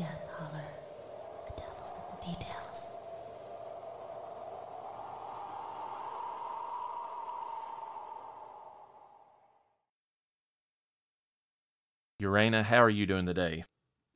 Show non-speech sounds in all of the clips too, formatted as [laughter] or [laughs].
Death Holler. The devil's in the details. Urana, how are you doing today?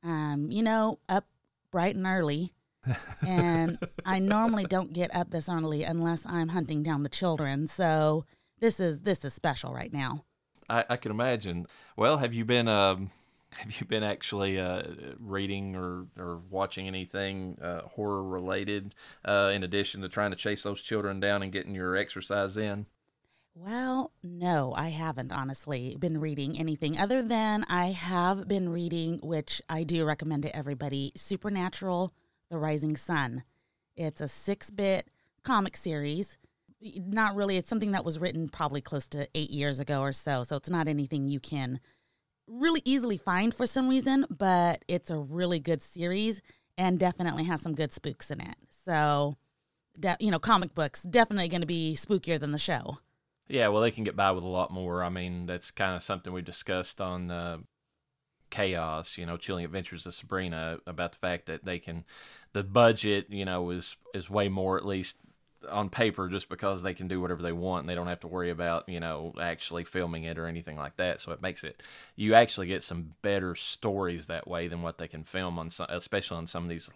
Um, you know, up bright and early. [laughs] and I normally don't get up this early unless I'm hunting down the children. So this is this is special right now. I, I can imagine. Well, have you been um, have you been actually uh, reading or, or watching anything uh, horror related uh, in addition to trying to chase those children down and getting your exercise in? Well, no, I haven't honestly been reading anything other than I have been reading, which I do recommend to everybody Supernatural The Rising Son. It's a six bit comic series. Not really, it's something that was written probably close to eight years ago or so. So it's not anything you can really easily find for some reason, but it's a really good series and definitely has some good spooks in it. So, de- you know, comic books definitely going to be spookier than the show. Yeah, well, they can get by with a lot more. I mean, that's kind of something we discussed on uh, CAOS, you know, Chilling Adventures of Sabrina, about the fact that they can, the budget, you know, is is way more at least on paper, just because they can do whatever they want and they don't have to worry about, you know, actually filming it or anything like that. So it makes it, you actually get some better stories that way than what they can film on, some, especially on some of these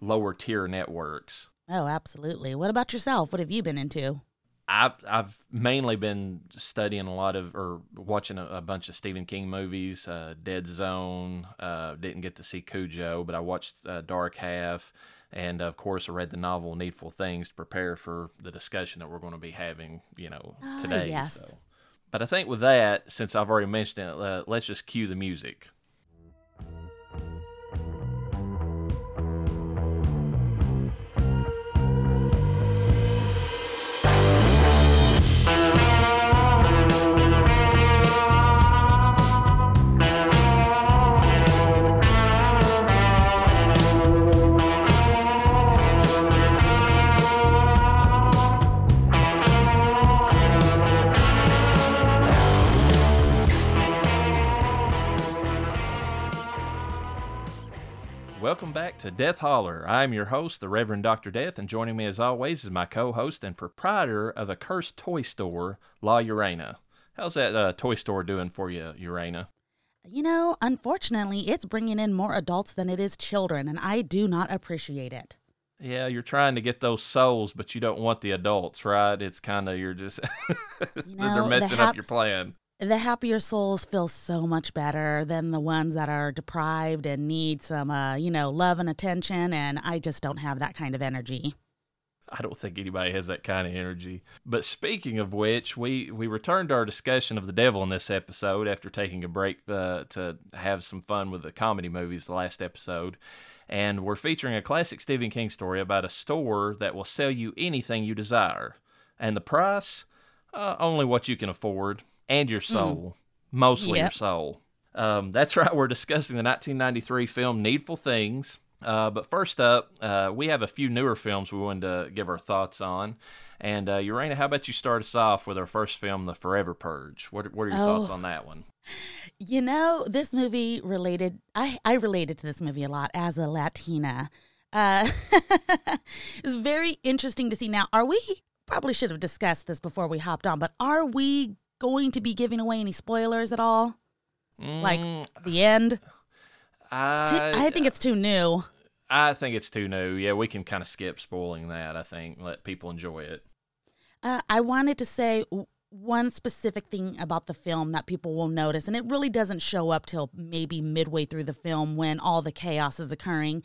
lower tier networks. Oh, absolutely. What about yourself? What have you been into? I've I've mainly been studying a lot of or watching a, a bunch of Stephen King movies. Uh, Dead Zone. Uh, didn't get to see Cujo, but I watched uh, Dark Half, and of course I read the novel Needful Things to prepare for the discussion that we're going to be having. You know Ah, today. yes. So. But I think with that, since I've already mentioned it, uh, let's just cue the music. Welcome back to Death Holler. I'm your host, the Reverend Dr. Death, and joining me as always is my co host and proprietor of a cursed toy store, La Urana. How's that uh, toy store doing for you, Urana? You know, unfortunately, it's bringing in more adults than it is children, and I do not appreciate it. Yeah, you're trying to get those souls, but you don't want the adults, right? It's kind of, you're just, [laughs] You they're know, the messing hap- up your plan. The happier souls feel so much better than the ones that are deprived and need some, uh, you know, love and attention, and I just don't have that kind of energy. I don't think anybody has that kind of energy. But speaking of which, we we returned to our discussion of the devil in this episode after taking a break uh, to have some fun with the comedy movies the last episode. And we're featuring a classic Stephen King story about a store that will sell you anything you desire. And the price? Uh, only what you can afford. And your soul. Mostly your soul. Um, that's [laughs] right, we're discussing the 1993 film Needful Things. Uh, but first up, uh, we have a few newer films we wanted to give our thoughts on. And uh, Urana, how about you start us off with our first film, The Forever Purge? What, what are your thoughts Oh. on that one? You know, this movie related, I, I related to this movie a lot as a Latina. Uh, [laughs] it's very interesting to see. Now, are we, probably should have discussed this before we hopped on, but are we going to be giving away any spoilers at all? Like Mm, the end? Too- I, I think it's too new. I think it's too new. Yeah, we can kind of skip spoiling that. I think let people enjoy it. Uh, I wanted to say one specific thing about the film that people will notice, and it really doesn't show up till maybe midway through the film when all the chaos is occurring.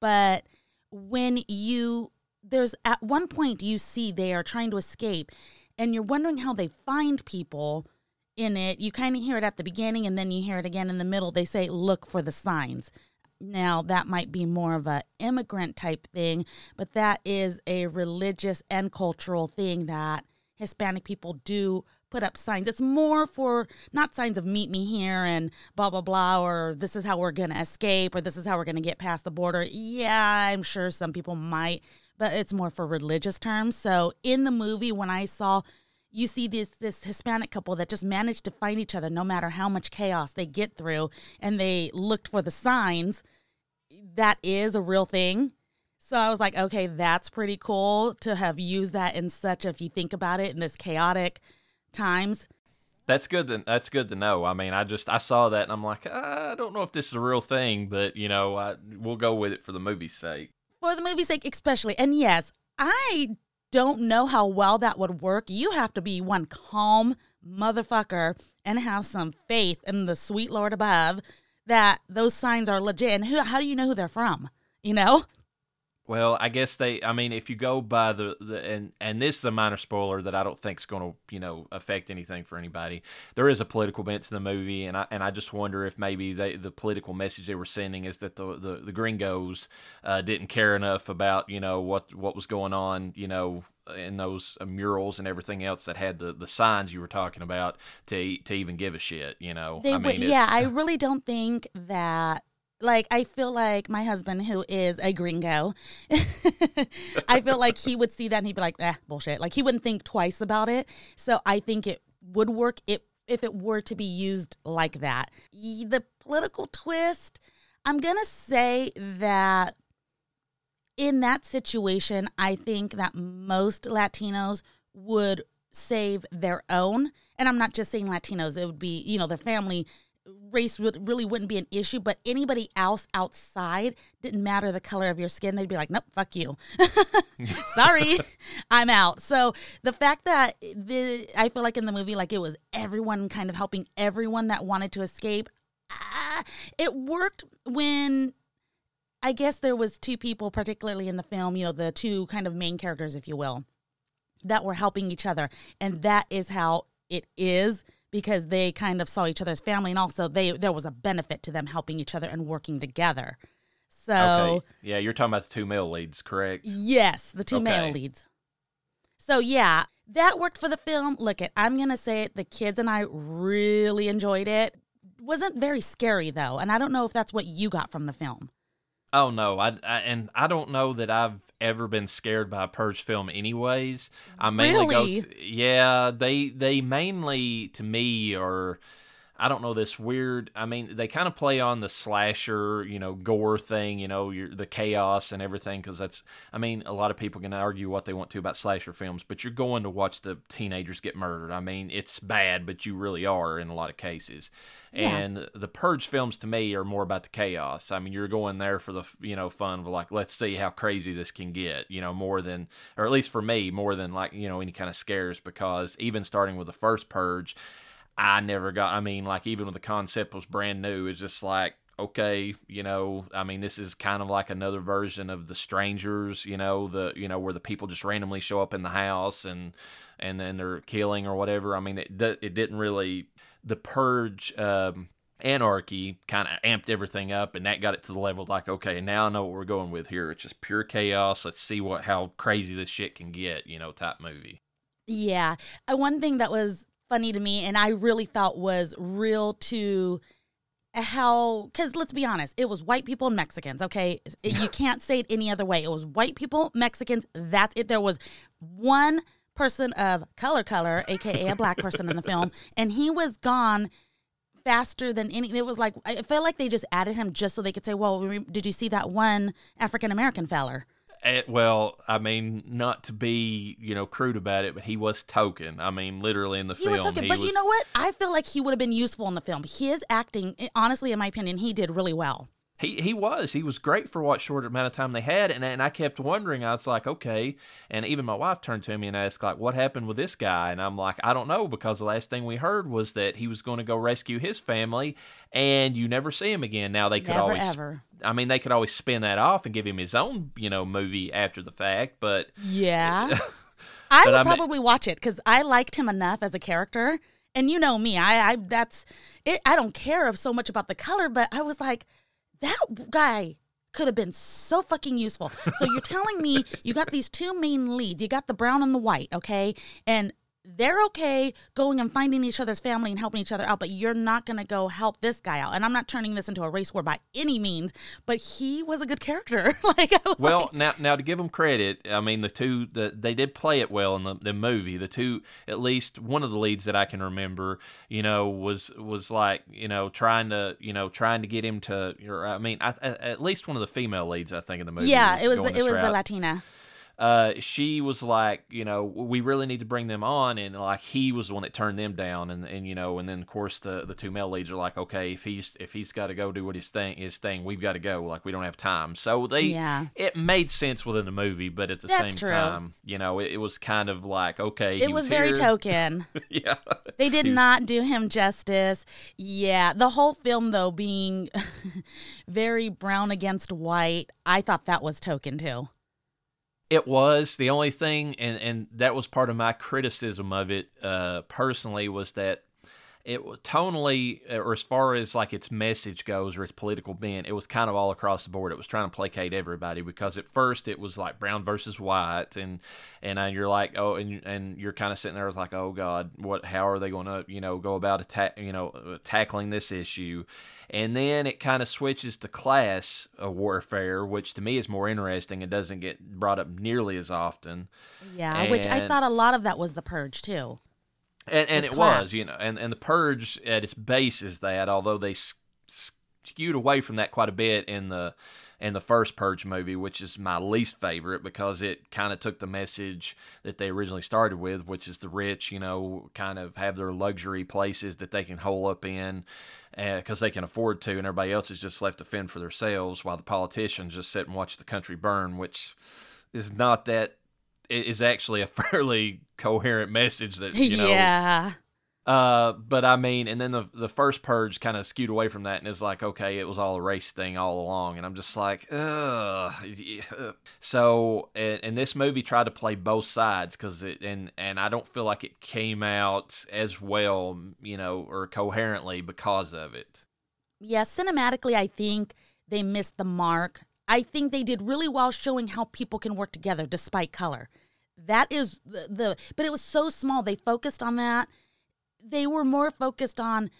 But when you, there's at one point you see they are trying to escape, and you're wondering how they find people in it. You kind of hear it at the beginning, and then you hear it again in the middle. They say, look for the signs. Now, that might be more of a immigrant type thing, but that is a religious and cultural thing that Hispanic people do put up signs. It's more for not signs of meet me here and blah, blah, blah, or this is how we're going to escape, or this is how we're going to get past the border. Yeah, I'm sure some people might, but it's more for religious terms. So in the movie, when I saw you see this this Hispanic couple that just managed to find each other no matter how much chaos they get through, and they looked for the signs. that is a real thing. So I was like, okay, that's pretty cool to have used that in such, if you think about it, in this chaotic times. That's good. To, that's good to know. I mean, I just I saw that and I'm like, ah, I don't know if this is a real thing, but you know, I, we'll go with it for the movie's sake. For the movie's sake, especially. And yes, I don't know how well that would work. You have to be one calm motherfucker and have some faith in the sweet Lord above that those signs are legit. And who, how do you know who they're from? You know? Well, I guess they. I mean, if you go by the, the and and this is a minor spoiler that I don't think is going to you know affect anything for anybody. There is a political bent to the movie, and I and I just wonder if maybe they, the political message they were sending is that the the, the gringos uh, didn't care enough about you know what what was going on you know in those uh, murals and everything else that had the, the signs you were talking about to to even give a shit. You know, they I mean, yeah, I [laughs] really don't think that like I feel like my husband, who is a gringo, [laughs] I feel like he would see that and he'd be like, "eh, bullshit." Like he wouldn't think twice about it. So I think it would work if if it were to be used like that. The political twist, I'm gonna say that in that situation, I think that most Latinos would save their own. And I'm not just saying Latinos; it would be you know their family race would, really wouldn't be an issue, but anybody else outside didn't matter the color of your skin. They'd be like, nope, fuck you. [laughs] Sorry, [laughs] I'm out. So the fact that the I feel like in the movie, like it was everyone kind of helping everyone that wanted to escape. Uh, it worked when I guess there was two people, particularly in the film, you know, the two kind of main characters, if you will, that were helping each other, and that is how it is because they kind of saw each other's family and also they there was a benefit to them helping each other and working together. So okay. Yeah, you're talking about the two male leads, correct? Yes, the two okay. male leads. So yeah, that worked for the film. Look at I'm gonna say it, the kids and I really enjoyed it. Wasn't very scary though, and I don't know if that's what you got from the film. Oh no, I, I, and I don't know that I've ever been scared by a Purge film. Anyways, I mainly really? go. To, yeah, they they mainly to me are. I don't know this weird. I mean, they kind of play on the slasher, you know, gore thing, you know, the chaos and everything. Because that's, I mean, a lot of people can argue what they want to about slasher films, but you're going to watch the teenagers get murdered. I mean, it's bad, but you really are in a lot of cases. And the Purge films to me are more about the chaos. I mean, you're going there for the you know fun of like, let's see how crazy this can get. You know, more than, or at least for me, more than like you know any kind of scares. Because even starting with the first Purge, I never got. I mean, like even when the concept was brand new, it's just like okay, you know, I mean, this is kind of like another version of the strangers, you know, the you know where the people just randomly show up in the house and and then they're killing or whatever. I mean, it it didn't really the purge um, anarchy kind of amped everything up and that got it to the level like okay now i know what we're going with here it's just pure chaos let's see what how crazy this shit can get you know type movie yeah uh, one thing that was funny to me and i really felt was real to how because let's be honest it was white people and mexicans okay you can't say it any other way it was white people mexicans that's it there was one person of color color, aka a black person in the film, and he was gone faster than any. It was like I felt like they just added him just so they could say, "Well, did you see that one African American feller?" It, eh, well, I mean, not to be you know crude about it, but he was token. I mean, literally in the he film, was token. but was... you know what? I feel like he would have been useful in the film. His acting, eh, honestly, in my opinion, he did really well. He he was he was great for what short amount of time they had, and and I kept wondering. I was like, okay, and even my wife turned to me and asked like, what happened with this guy? And I'm like, I don't know because the last thing we heard was that he was going to go rescue his family, and you never see him again. Now they could never, always, ever. I mean, they could always spin that off and give him his own you know movie after the fact, but yeah. [laughs] I would I mean, probably watch it because I liked him enough as a character, and you know me, I, I that's it. I don't care so much about the color, but I was like, that guy could have been so fucking useful. So you're telling me you got these two main leads. You got the brown and the white, okay? And they're okay going and finding each other's family and helping each other out, but you're not going to go help this guy out. And I'm not turning this into a race war by any means, but he was a good character. [laughs] like, well, like, now, now to give him credit, I mean, the two, the, they did play it well in the, the movie. The two, at least one of the leads that I can remember, you know, was, was like, you know, trying to, you know, trying to get him to, or, I mean, I, at least one of the female leads, I think, in the movie. Yeah, it was, the, it was route. the Latina uh, she was like, you know, we really need to bring them on, and like he was the one that turned them down, and and you know, and then of course the the two male leads are like, okay, if he's if he's got to go do what his thing his thing, we've got to go. Like we don't have time. So they, yeah. it made sense within the movie, but at the That's same true. time, you know, it, it, was kind of like, okay, it was, was, very here. token. [laughs] yeah, they did not do him justice. Yeah, the whole film though being [laughs] very brown against white, I thought that was token too. It was. The only thing, and and that was part of my criticism of it uh, personally was that it was tonally, or as far as like its message goes or its political bent, it was kind of all across the board. It was trying to placate everybody because at first it was like brown versus white, and and uh, you're like, oh, and and you're kind of sitting there like, oh God, what? How are they going to you know go about attack you know uh, tackling this issue? and then it kind of switches to class warfare, which to me is more interesting and doesn't get brought up nearly as often. Yeah, and, which I thought a lot of that was the purge too. And, and it class. was, you know, and, and the purge at its base is that, although they skewed away from that quite a bit in the in the first Purge movie, which is my least favorite because it kind of took the message that they originally started with, which is the rich, you know, kind of have their luxury places that they can hole up in because uh, they can afford to, and everybody else is just left to fend for themselves while the politicians just sit and watch the country burn, which is not that. Is actually a [laughs] fairly coherent message that you know yeah uh, but I mean, and then the the first purge kind of skewed away from that, and it's like, okay, it was all a race thing all along, and I'm just like, ugh. So, and, and this movie tried to play both sides because it, and and I don't feel like it came out as well, you know, or coherently because of it. Yeah, cinematically, I think they missed the mark. I think they did really well showing how people can work together despite color. That is the, the but it was so small. They focused on that they were more focused on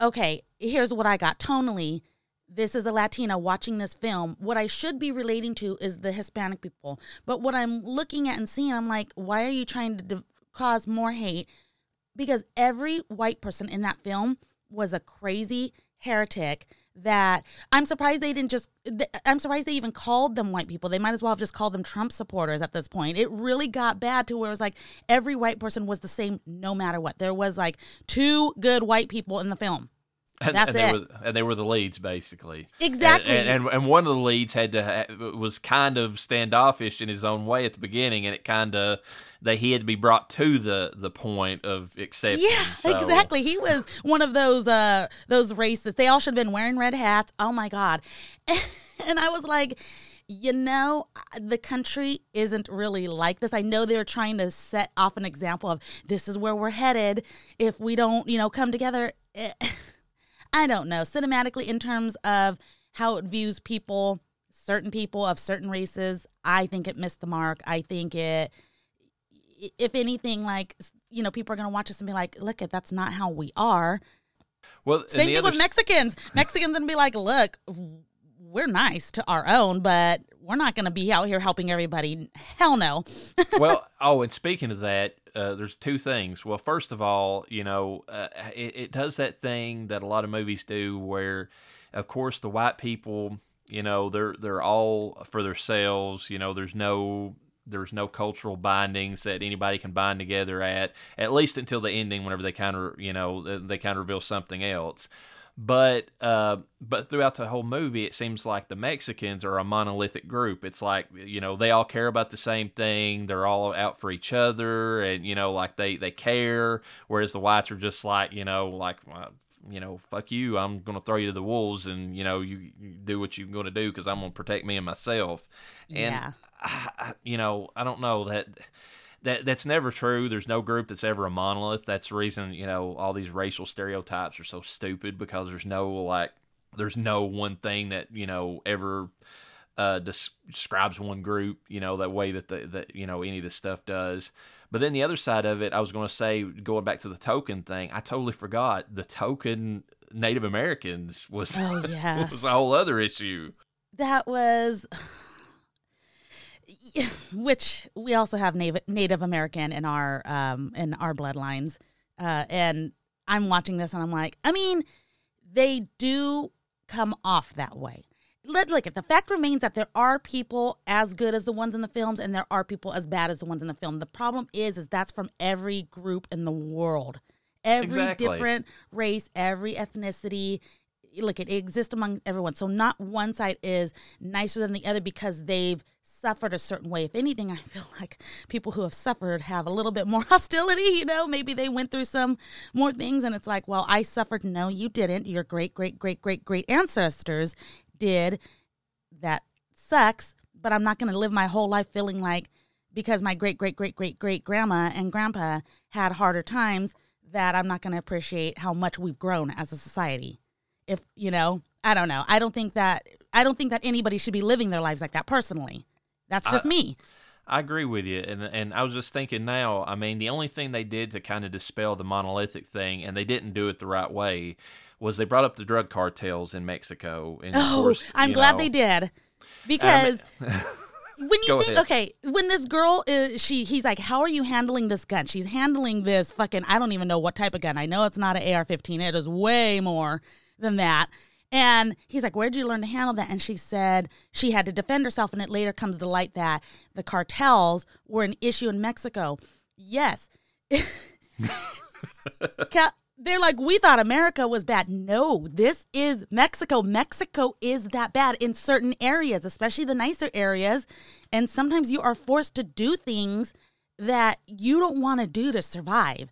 okay, here's what I got tonally. This is a Latina watching this film. What I should be relating to is the Hispanic people. But what I'm looking at and seeing, I'm like, why are you trying to de- cause more hate? Because every white person in that film was a crazy heretic that I'm surprised they didn't just I'm surprised they even called them white people. They might as well have just called them Trump supporters at this point. It really got bad to where it was like every white person was the same no matter what. There was like two good white people in the film. And, That's and it. They were, and they were the leads, basically. Exactly. And, and, and one of the leads had to was kind of standoffish in his own way at the beginning, and it kind of that he had to be brought to the the point of acceptance. Yeah, so. exactly. He was one of those uh those racists. They all should have been wearing red hats. Oh my god. [laughs] and I was like, you know, the country isn't really like this. I know they're trying to set off an example of this is where we're headed if we don't, you know, come together. [laughs] I don't know. Cinematically, in terms of how it views people, certain people of certain races, I think it missed the mark. I think it, if anything, like, you know, people are going to watch this and be like, look, at that's not how we are. Well, same thing with Mexicans. [laughs] Mexicans and be like, look, we're nice to our own, but we're not going to be out here helping everybody. Hell no. [laughs] well, oh, and speaking of that, uh, there's two things. Well, first of all, you know, uh, it, it does that thing that a lot of movies do, where, of course, the white people, you know, they're they're all for themselves. You know, there's no there's no cultural bindings that anybody can bind together at at least until the ending whenever they kind of you know they kind of reveal something else but uh, but throughout the whole movie, it seems like the Mexicans are a monolithic group. It's like you know they all care about the same thing. They're all out for each other, and you know like they they care. Whereas the whites are just like you know like well, you know fuck you. I'm gonna throw you to the wolves, and you know you, you do what you're gonna do because I'm gonna protect me and myself. And yeah. I, I, you know I don't know that that that's never true. There's no group that's ever a monolith. That's the reason you know all these racial stereotypes are so stupid because there's no like there's no one thing that you know ever uh, describes one group. You know that way that the that you know any of this stuff does. But then the other side of it, I was going to say, going back to the token thing, I totally forgot the token Native Americans was, Oh yes. [laughs] was a whole other issue. that was [sighs] which we also have Native, Native American in our um in our bloodlines. Uh and I'm watching this and I'm like, I mean, they do come off that way. Let look at the fact remains that there are people as good as the ones in the films and there are people as bad as the ones in the film. The problem is is that's from every group in the world. Every Exactly. different race, every ethnicity, look it exists among everyone so not one side is nicer than the other because they've suffered a certain way. If anything i feel [laughs] like people who have suffered have a little bit more [laughs] hostility you know? Maybe they went through some more things and it's like well i suffered. No you didn't. Your great great great great great ancestors did. That sucks but i'm not going to live my whole life feeling like because my great great great great great grandma and grandpa had harder times that i'm not going to appreciate how much we've grown as a society. If you know i don't know. I don't think that i don't think that anybody should be living their lives like that personally that's just I- me I agree with you, and and I was just thinking now. I mean, the only thing they did to kind of dispel the monolithic thing, and they didn't do it the right way, was they brought up the drug cartels in Mexico. And oh course, i'm glad know, they did um, because [laughs] when you Go think ahead. okay when this girl is she he's like how are you handling this gun she's handling this fucking i don't even know what type of gun i know it's not an ar-15 it is way more than that and he's like where'd you learn to handle that and she said she had to defend herself and it later comes to light that the cartels were an issue in mexico yes [laughs] they're like, we thought America was bad. No, this is Mexico. Mexico is that bad in certain areas, especially the nicer areas. And sometimes you are forced to do things that you don't want to do to survive.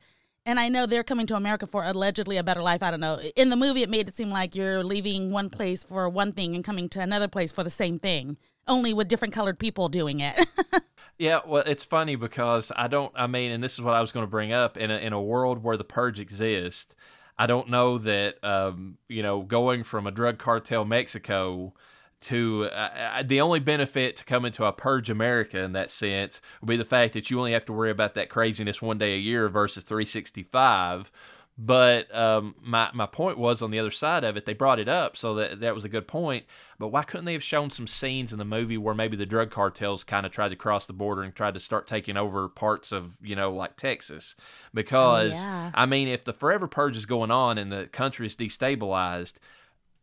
And I know they're coming to America for allegedly a better life. I don't know. In the movie, it made it seem like you're leaving one place for one thing and coming to another place for the same thing, only with different colored people doing it. [laughs] Yeah, well, it's funny because I don't. I mean, and this is what I was going to bring up in a in a world where the purge exists. I don't know that um, you know going from a drug cartel Mexico to uh, uh, the only benefit to coming to a purge America in that sense would be the fact that you only have to worry about that craziness one day a year versus 365. But um, my my point was on the other side of it, they brought it up, so that that was a good point. But why couldn't they have shown some scenes in the movie where maybe the drug cartels kind of tried to cross the border and tried to start taking over parts of you know like Texas? Because yeah. I mean, if the forever purge is going on and the country is destabilized,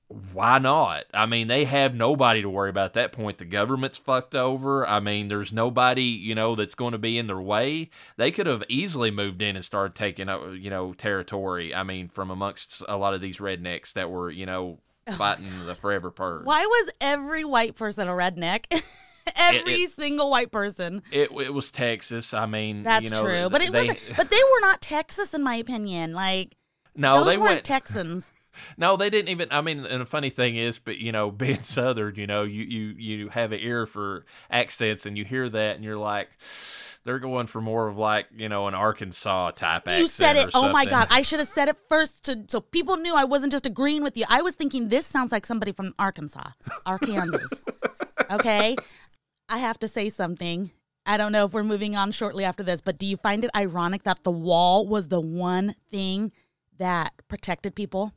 why not? I mean, they have nobody to worry about at that point. The government's fucked over. I mean, there's nobody, you know, that's going to be in their way. They could have easily moved in and started taking, uh, you know, territory. I mean, from amongst a lot of these rednecks that were, you know, [laughs] fighting the forever purge. Why was every white person a redneck? [laughs] every it- single white person. It, it was Texas. I mean, That's you know, true, but it they, wasn't. But they were not Texas, in my opinion. Like no, those they weren't went. Texans. No, they didn't even. I mean, and the funny thing is, but you know, [laughs] being Southern, you know, you you you have an ear for accents, and you hear that, and you're like, they're going for more of like you know an Arkansas type accent. You said it. Oh my god! I should have said it first, to, so people knew I wasn't just agreeing with you. I was thinking this sounds like somebody from Arkansas, Arkansas. [laughs] okay, I have to say something. I don't know if we're moving on shortly after this, but do you find it ironic that the wall was the one thing that protected people?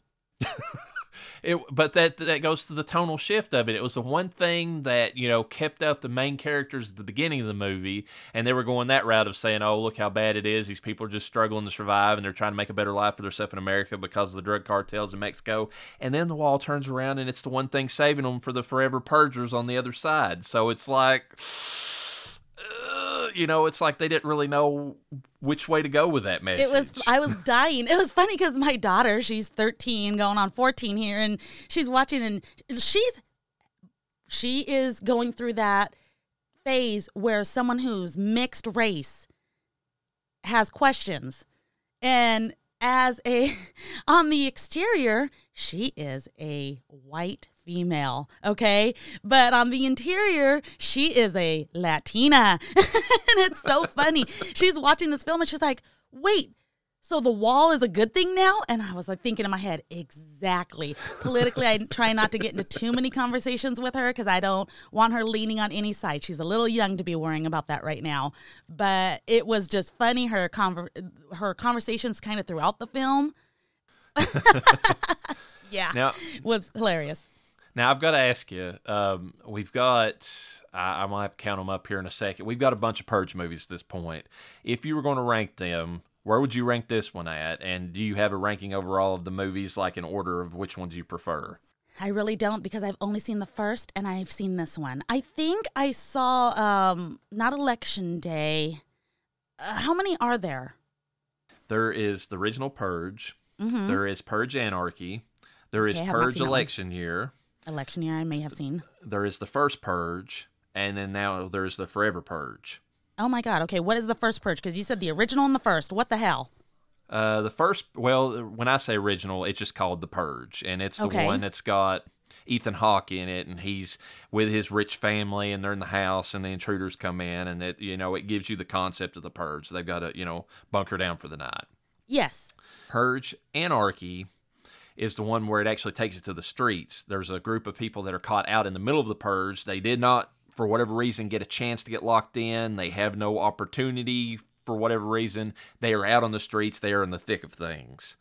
It, but that that goes to the tonal shift of it. It was the one thing that you know kept out the main characters at the beginning of the movie, and they were going that route of saying, "Oh, look how bad it is. These people are just struggling to survive, and they're trying to make a better life for themselves in America because of the drug cartels in Mexico." And then the wall turns around, and it's the one thing saving them for the forever purgers on the other side. So it's like. Uh, You know, it's like they didn't really know which way to go with that message. It was I was dying. It was funny because my daughter, she's 13, going on 14 here, and she's watching, and she's she is going through that phase where someone who's mixed race has questions, and as a [laughs] on the exterior, she is a white female, okay? But on the interior, she is a Latina. [laughs] and it's so funny. She's watching this film and she's like, "Wait, so the wall is a good thing now? And I was like thinking in my head, exactly. Politically, I try not to get into too many conversations with her because I don't want her leaning on any side. She's a little young to be worrying about that right now. But it was just funny her conver- her conversations kind of throughout the film. [laughs] yeah, Now, was hilarious. Now I've got to ask you. Um, we've got. I, I might have to count them up here in a second. We've got a bunch of Purge movies at this point. If you were going to rank them, where would you rank this one at? And do you have a ranking overall of the movies, like in order of which ones you prefer? I really don't because I've only seen the first and I've seen this one. I think I saw um not election day. Uh, how many are there? There is the original Purge. There is Purge Anarchy. There is Mm-hmm. Okay, I have not Purge seen that one. Election Year. Election year I may have seen. There is the first Purge, and then now there's the Forever Purge. Oh my god. Okay, what is the first purge? Because you said the original and the first. What the hell? Uh, the first, well, when I say original, it's just called The Purge, and it's the Okay. one that's got Ethan Hawke in it, and he's with his rich family, and they're in the house, and the intruders come in, and it, you know, it gives you the concept of the purge. They've got to, you know, bunker down for the night. Yes. Purge Anarchy is the one where it actually takes it to the streets. There's a group of people that are caught out in the middle of the purge. They did not, for whatever reason, get a chance to get locked in. They have no opportunity for whatever reason. They are out on the streets. They are in the thick of things.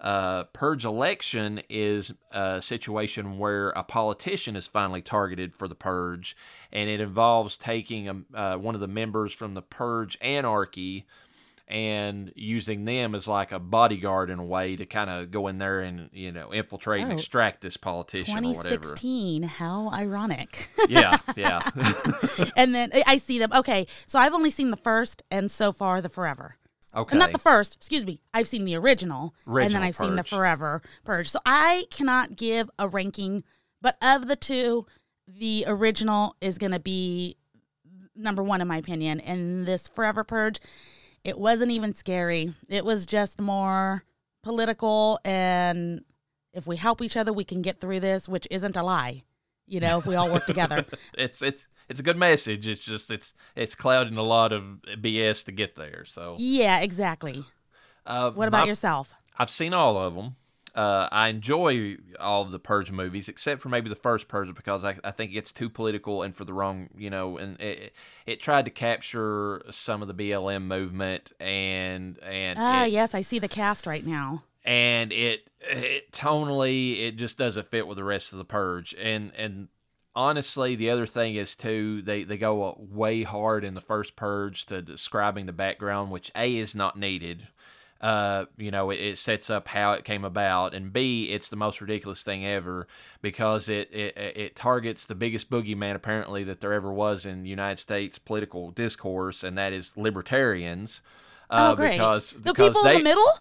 Uh, purge election is a situation where a politician is finally targeted for the purge, and it involves taking um uh, one of the members from the purge anarchy and using them as like a bodyguard in a way to kind of go in there and you know infiltrate and Oh. extract this politician or whatever. 2016. How ironic. yeah, [laughs] yeah. [laughs] and then I- see them. Okay, so I've only seen the first and so far the forever. Okay. Not the first, excuse me. I've seen the original, and then I've seen the Forever Purge. So I cannot give a ranking, but of the two, the original is going to be number one in my opinion. And this Forever Purge, it wasn't even scary. It was just more political, and if we help each other, we can get through this, which isn't a lie. You know, if we all work together. [laughs] it's it's it's a good message. It's just it's it's clouding a lot of BS to get there. So Yeah, exactly. uh, What about my- yourself? I've seen all of them. Uh, I enjoy all of the Purge movies, except for maybe the first Purge because I, I think it gets too political and for the wrong, you know, and it, it tried to capture some of the BLM movement and and Ah, it, yes, I see the cast right now. and it it tonally it just doesn't fit with the rest of the Purge and and honestly the other thing is too they they go way hard in the first Purge to describing the background which a is not needed uh, you know, it, it sets up how it came about, and B, it's the most ridiculous thing ever because it it, it targets the biggest boogeyman apparently that there ever was in United States political discourse, and that is libertarians. Uh, oh, great. Because the because people they, in the middle?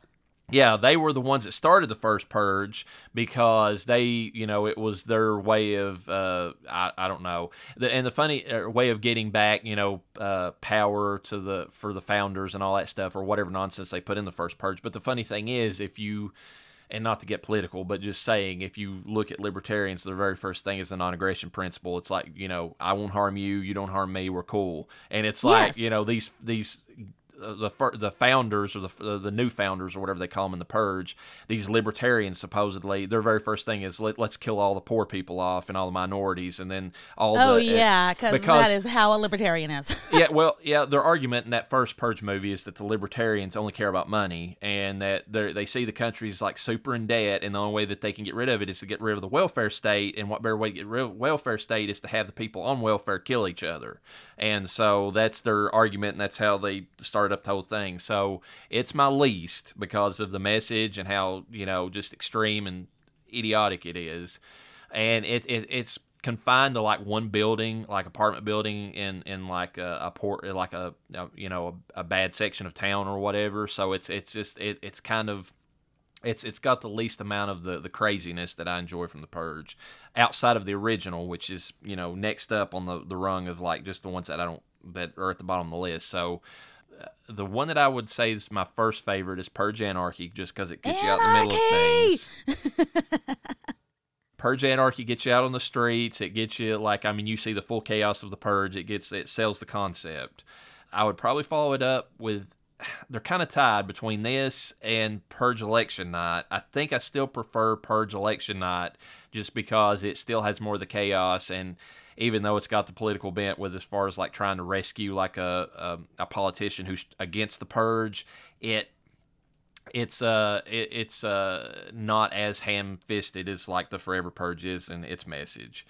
Yeah, they were the ones that started the first purge because they, you know, it was their way of, uh, I, I don't know, the, and the funny uh, way of getting back, you know, uh, power to the for the founders and all that stuff or whatever nonsense they put in the first purge. But the funny thing is, if you and not to get political, but just saying, if you look at libertarians, the very first thing is the non-aggression principle. It's like, you know, I won't harm you, you don't harm me, we're cool. And it's like, Yes. you know, these these the the founders or the the new founders or whatever they call them in the purge these libertarians supposedly their very first thing is Let, let's kill all the poor people off and all the minorities and then all the Oh, the yeah, cause because- that is how a libertarian is. [laughs] yeah, well, yeah, their argument in that first Purge movie is that the libertarians only care about money and that they they see the country's like super in debt, and the only way that they can get rid of it is to get rid of the welfare state. And what better way to get rid of welfare state is to have the people on welfare kill each other. And so that's their argument, and that's how they started up the whole thing. So it's my least because of the message and how you know just extreme and idiotic it is and it, it it's confined to like one building, like apartment building in in like a, a port, like a, a you know a, a bad section of town or whatever. So it's it's just it, it's kind of it's it's got the least amount of the the craziness that I enjoy from the Purge, outside of the original, which is you know next up on the the rung of like just the ones that I don't that are at the bottom of the list. So. The one that I would say is my first favorite is Purge Anarchy, just because it gets you out in the middle of things. Purge Anarchy gets you out on the streets. It gets you like I mean, you see the full chaos of the purge. It gets it sells the concept. I would probably follow it up with [sighs] they're kind of tied between this and Purge Election Night. I think I still prefer Purge Election Night just because it still has more of the chaos and even though it's got the political bent with as far as like trying to rescue like a a, a politician who's against the purge, it it's uh it, it's uh not as ham-fisted as like the Forever Purge is and its message.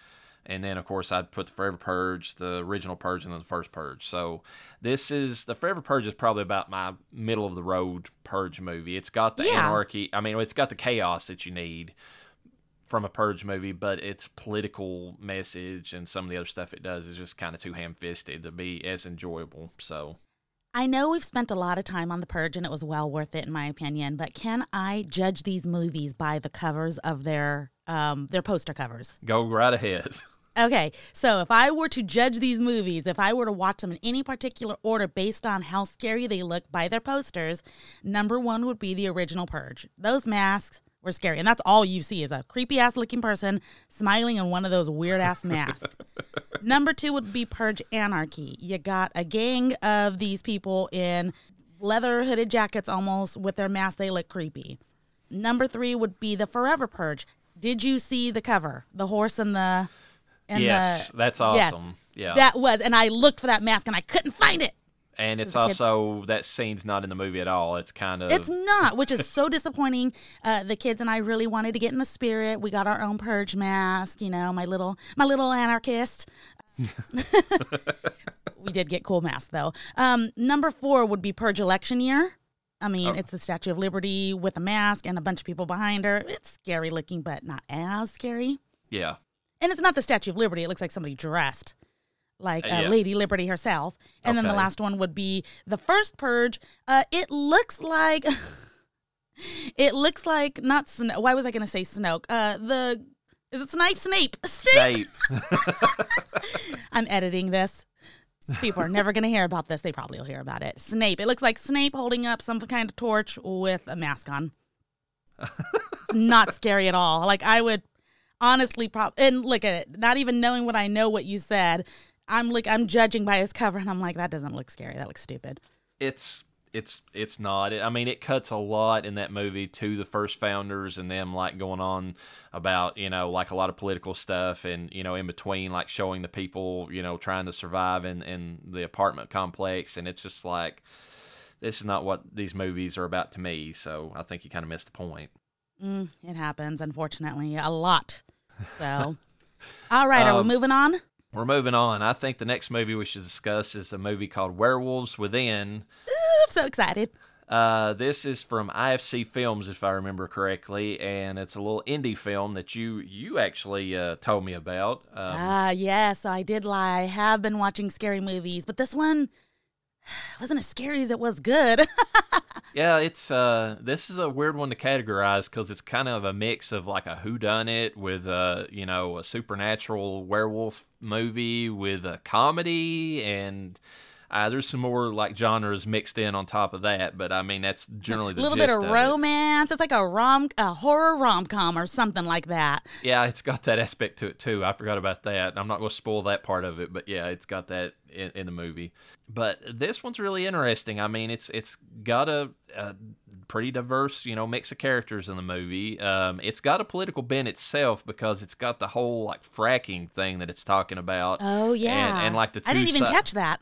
And then of course I'd put the Forever Purge, the original Purge, and then the first Purge. So this is the Forever Purge is probably about my middle of the road Purge movie. It's got the Yeah. anarchy. I mean, it's got the chaos that you need from a Purge movie, but its political message and some of the other stuff it does is just kind of too ham-fisted to be as enjoyable. So I know we've spent a lot of time on The Purge and it was well worth it in my opinion, but can I judge these movies by the covers of their um their poster covers? go right ahead. [laughs] Okay, so if I were to judge these movies, if I were to watch them in any particular order based on how scary they look by their posters, number one would be the original Purge. Those masks were scary, and that's all you see is a creepy ass looking person smiling in one of those weird ass masks. [laughs] number two would be Purge Anarchy. You got a gang of these people in leather hooded jackets almost with their masks, they look creepy. Number three would be the Forever Purge. Did you see the cover? The horse and the and yes, the, that's yes, awesome. yeah. that was, and I looked for that mask and I couldn't find it. And it's a kid- also that scene's not in the movie at all. It's kind of It's not, which is so disappointing. Uh, the kids and I really wanted to get in the spirit. We got our own purge mask, you know, my little my little anarchist. [laughs] we did get cool masks though. Um, number four would be purge election year. I mean, Oh. it's the Statue of Liberty with a mask and a bunch of people behind her. It's scary looking, but not as scary. yeah. And it's not the Statue of Liberty. It looks like somebody dressed like uh, Uh, yeah. Lady Liberty herself. And then the last one would be the first purge. Uh, it looks like [laughs] it looks like not Snoke. Why was I going to say Snoke? Uh, the is it Snape? Snape. Snape. Snape. [laughs] I'm editing this. People are never going to hear about this. They probably will hear about it. Snape. It looks like Snape holding up some kind of torch with a mask on. it's not [laughs] scary at all. Like I would honestly probably and look at it. Not even knowing what I know what you said, I'm like I'm judging by his cover and I'm like that doesn't look scary. That looks stupid. it's it's it's not. I mean, it cuts a lot in that movie to the first founders and them like going on about you know like a lot of political stuff and you know in between like showing the people you know trying to survive in in the apartment complex and it's just like this is not what these movies are about to me. So I think you kind of missed the point. Mm, it happens, unfortunately, a lot. So, [laughs] all right, are we Um, moving on? We're moving on. I think the next movie we should discuss is a movie called Werewolves Within. Ooh, I'm so excited. Uh, this is from IFC Films, if I remember correctly, and it's a little indie film that you you actually uh, told me about. Um, Ah, yes, I did lie. I have been watching scary movies, but this one [sighs] wasn't as scary as it was good. [laughs] yeah, it's uh, this is a weird one to categorize because it's kind of a mix of like a whodunit with a you know a supernatural werewolf movie with a comedy and. Uh, there's some more like genres mixed in on top of that, but I mean that's generally a the little bit of it. romance. It's like a rom, a horror rom com or something like that. Yeah, it's got that aspect to it too. I forgot about that. I'm not going to spoil that part of it, but yeah, it's got that in, in the movie. But this one's really interesting. I mean, it's it's got a, a pretty diverse, you know, mix of characters in the movie. Um, it's got a political bent itself because it's got the whole like fracking thing that it's talking about. Oh yeah, and, and like the I didn't even si- catch that.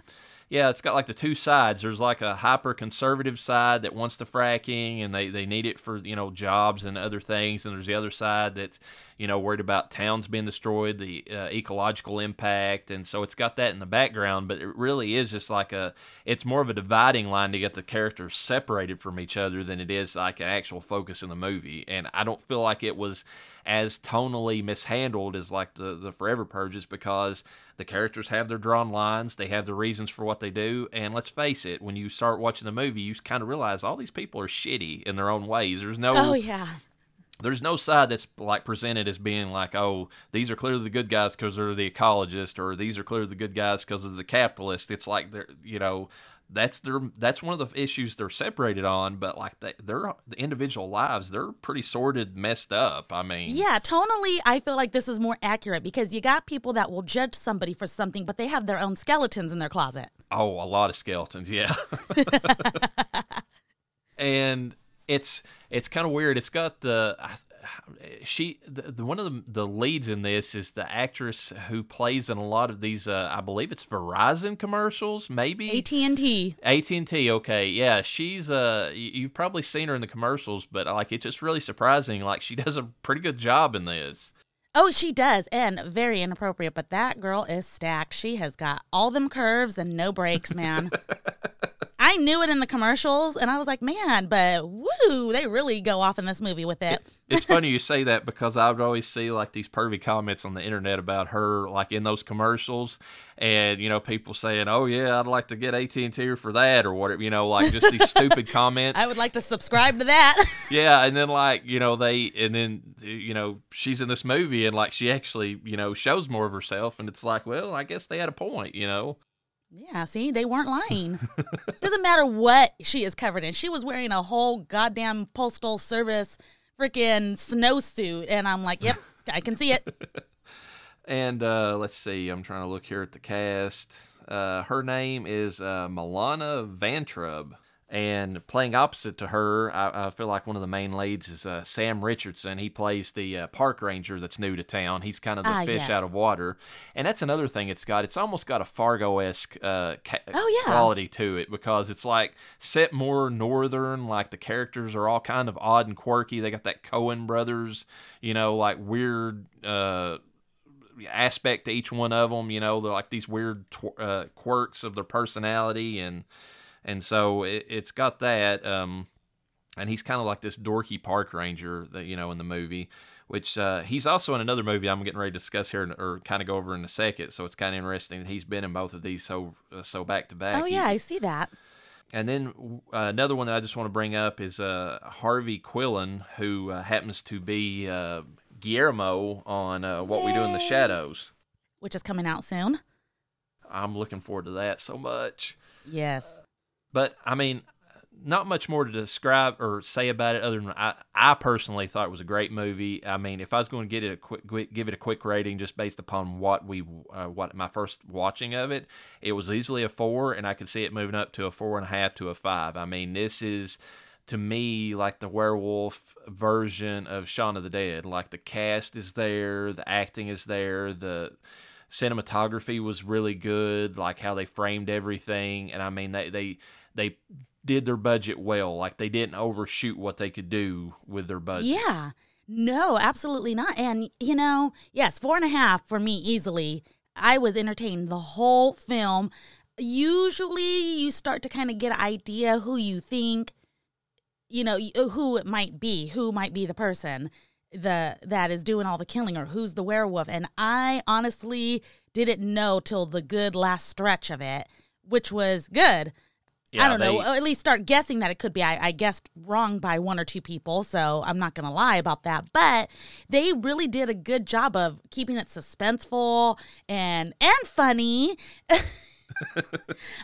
Yeah, it's got like the two sides. There's like a hyper conservative side that wants the fracking and they, they need it for, you know, jobs and other things. And there's the other side that's, you know, worried about towns being destroyed, the uh, ecological impact. And so it's got that in the background, but it really is just like a, it's more of a dividing line to get the characters separated from each other than it is like an actual focus in the movie. And I don't feel like it was as tonally mishandled as like the, the Forever Purges because the characters have their drawn lines, they have the reasons for what they do, and let's face it, when you start watching the movie, you kind of realize all these people are shitty in their own ways. There's no Oh yeah, there's no side that's like presented as being like, oh, these are clearly the good guys because they're the ecologist, or these are clearly the good guys because of the capitalist. It's like they're, you know, that's their that's one of the issues they're separated on. But like they, their the individual lives, they're pretty sorted, messed up. I mean, Yeah, tonally, I feel like this is more accurate because you got people that will judge somebody for something, but they have their own skeletons in their closet. Oh, a lot of skeletons, yeah. [laughs] [laughs] and it's it's kind of weird. It's got the she the, the, one of the, the leads in this is the actress who plays in a lot of these uh, I believe it's Verizon commercials maybe AT&T AT&T okay yeah she's uh you've probably seen her in the commercials but like it's just really surprising like she [laughs] does a pretty good job in this Oh, she does, and very inappropriate. But that girl is stacked. She has got all them curves and no breaks, man. [laughs] I knew it in the commercials, and I was like, man, but woo, they really go off in this movie with it. it's funny [laughs] you say that because I would always see like these pervy comments on the internet about her, like in those commercials, and you know people saying, "Oh yeah, I'd like to get AT and T for that" or whatever, you know, like just these [laughs] stupid comments. I would like to subscribe to that. [laughs] yeah, and then like you know they, and then you know she's in this movie and like she actually you know shows more of herself, and it's like, well, I guess they had a point, you know. Yeah, see, they weren't lying. Doesn't matter what she is covered in. She was wearing a whole goddamn postal service freaking snowsuit, and I'm like, yep, I can see it. [laughs] and uh, let's see, I'm trying to look here at the cast. Uh, her name is uh, Milana Vayntrub. And playing opposite to her, I, I, feel like one of the main leads is uh, Sam Richardson. He plays the uh, park ranger that's new to town. He's kind of the Ah, fish yes. out of water, and that's another thing it's got. It's almost got a Fargo esque uh, ca- Oh, yeah. quality to it because it's like set more northern. Like the characters are all kind of odd and quirky. They got that Coen brothers, you know, like weird. Uh, aspect to each one of them. You know, they're like these weird tw- uh, quirks of their personality, and and so it, it's got that. Um, and he's kind of like this dorky park ranger that you know in the movie. Which uh, he's also in another movie I'm getting ready to discuss here, or kind of go over in a second. So it's kind of interesting that he's been in both of these so uh, so back to back. Oh, yeah, I see that. And then uh, another one that I just want to bring up is uh, Harvey Guillén, who uh, happens to be uh, Guillermo on uh, What We Do in the Shadows. Which is coming out soon. I'm looking forward to that so much. Yes. But I mean, not much more to describe or say about it other than I, I personally thought it was a great movie. I mean, if I was going to get it a quick, give it a quick rating just based upon what we uh, what my first watching of it, it was easily a four, and I could see it moving up to a four and a half to a five. I mean, this is to me like the werewolf version of Shaun of the Dead. Like the cast is there, the acting is there, the cinematography was really good, like how they framed everything, and I mean they they they did their budget well. Like they didn't overshoot what they could do with their budget. Yeah. No, absolutely not. And, you know, yes, four and a half for me easily. I was entertained the whole film. Usually you start to kind of get an idea who you think, you know, who it might be, who might be the person the that is doing all the killing or who's the werewolf and i honestly didn't know till the good last stretch of it which was good Yeah, I don't know. At least start guessing that it could be. I, I guessed wrong by one or two people, so I'm not gonna lie about that. But they really did a good job of keeping it suspenseful and and funny. [laughs]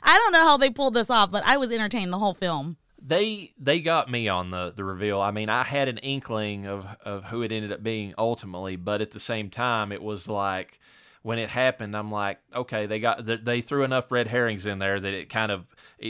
I don't know how they pulled this off, but I was entertained the whole film. they they got me on the the reveal. I mean, I had an inkling of of who it ended up being ultimately, but at the same time, it was like when it happened, I'm like, okay, they got they- threw enough red herrings in there that it kind of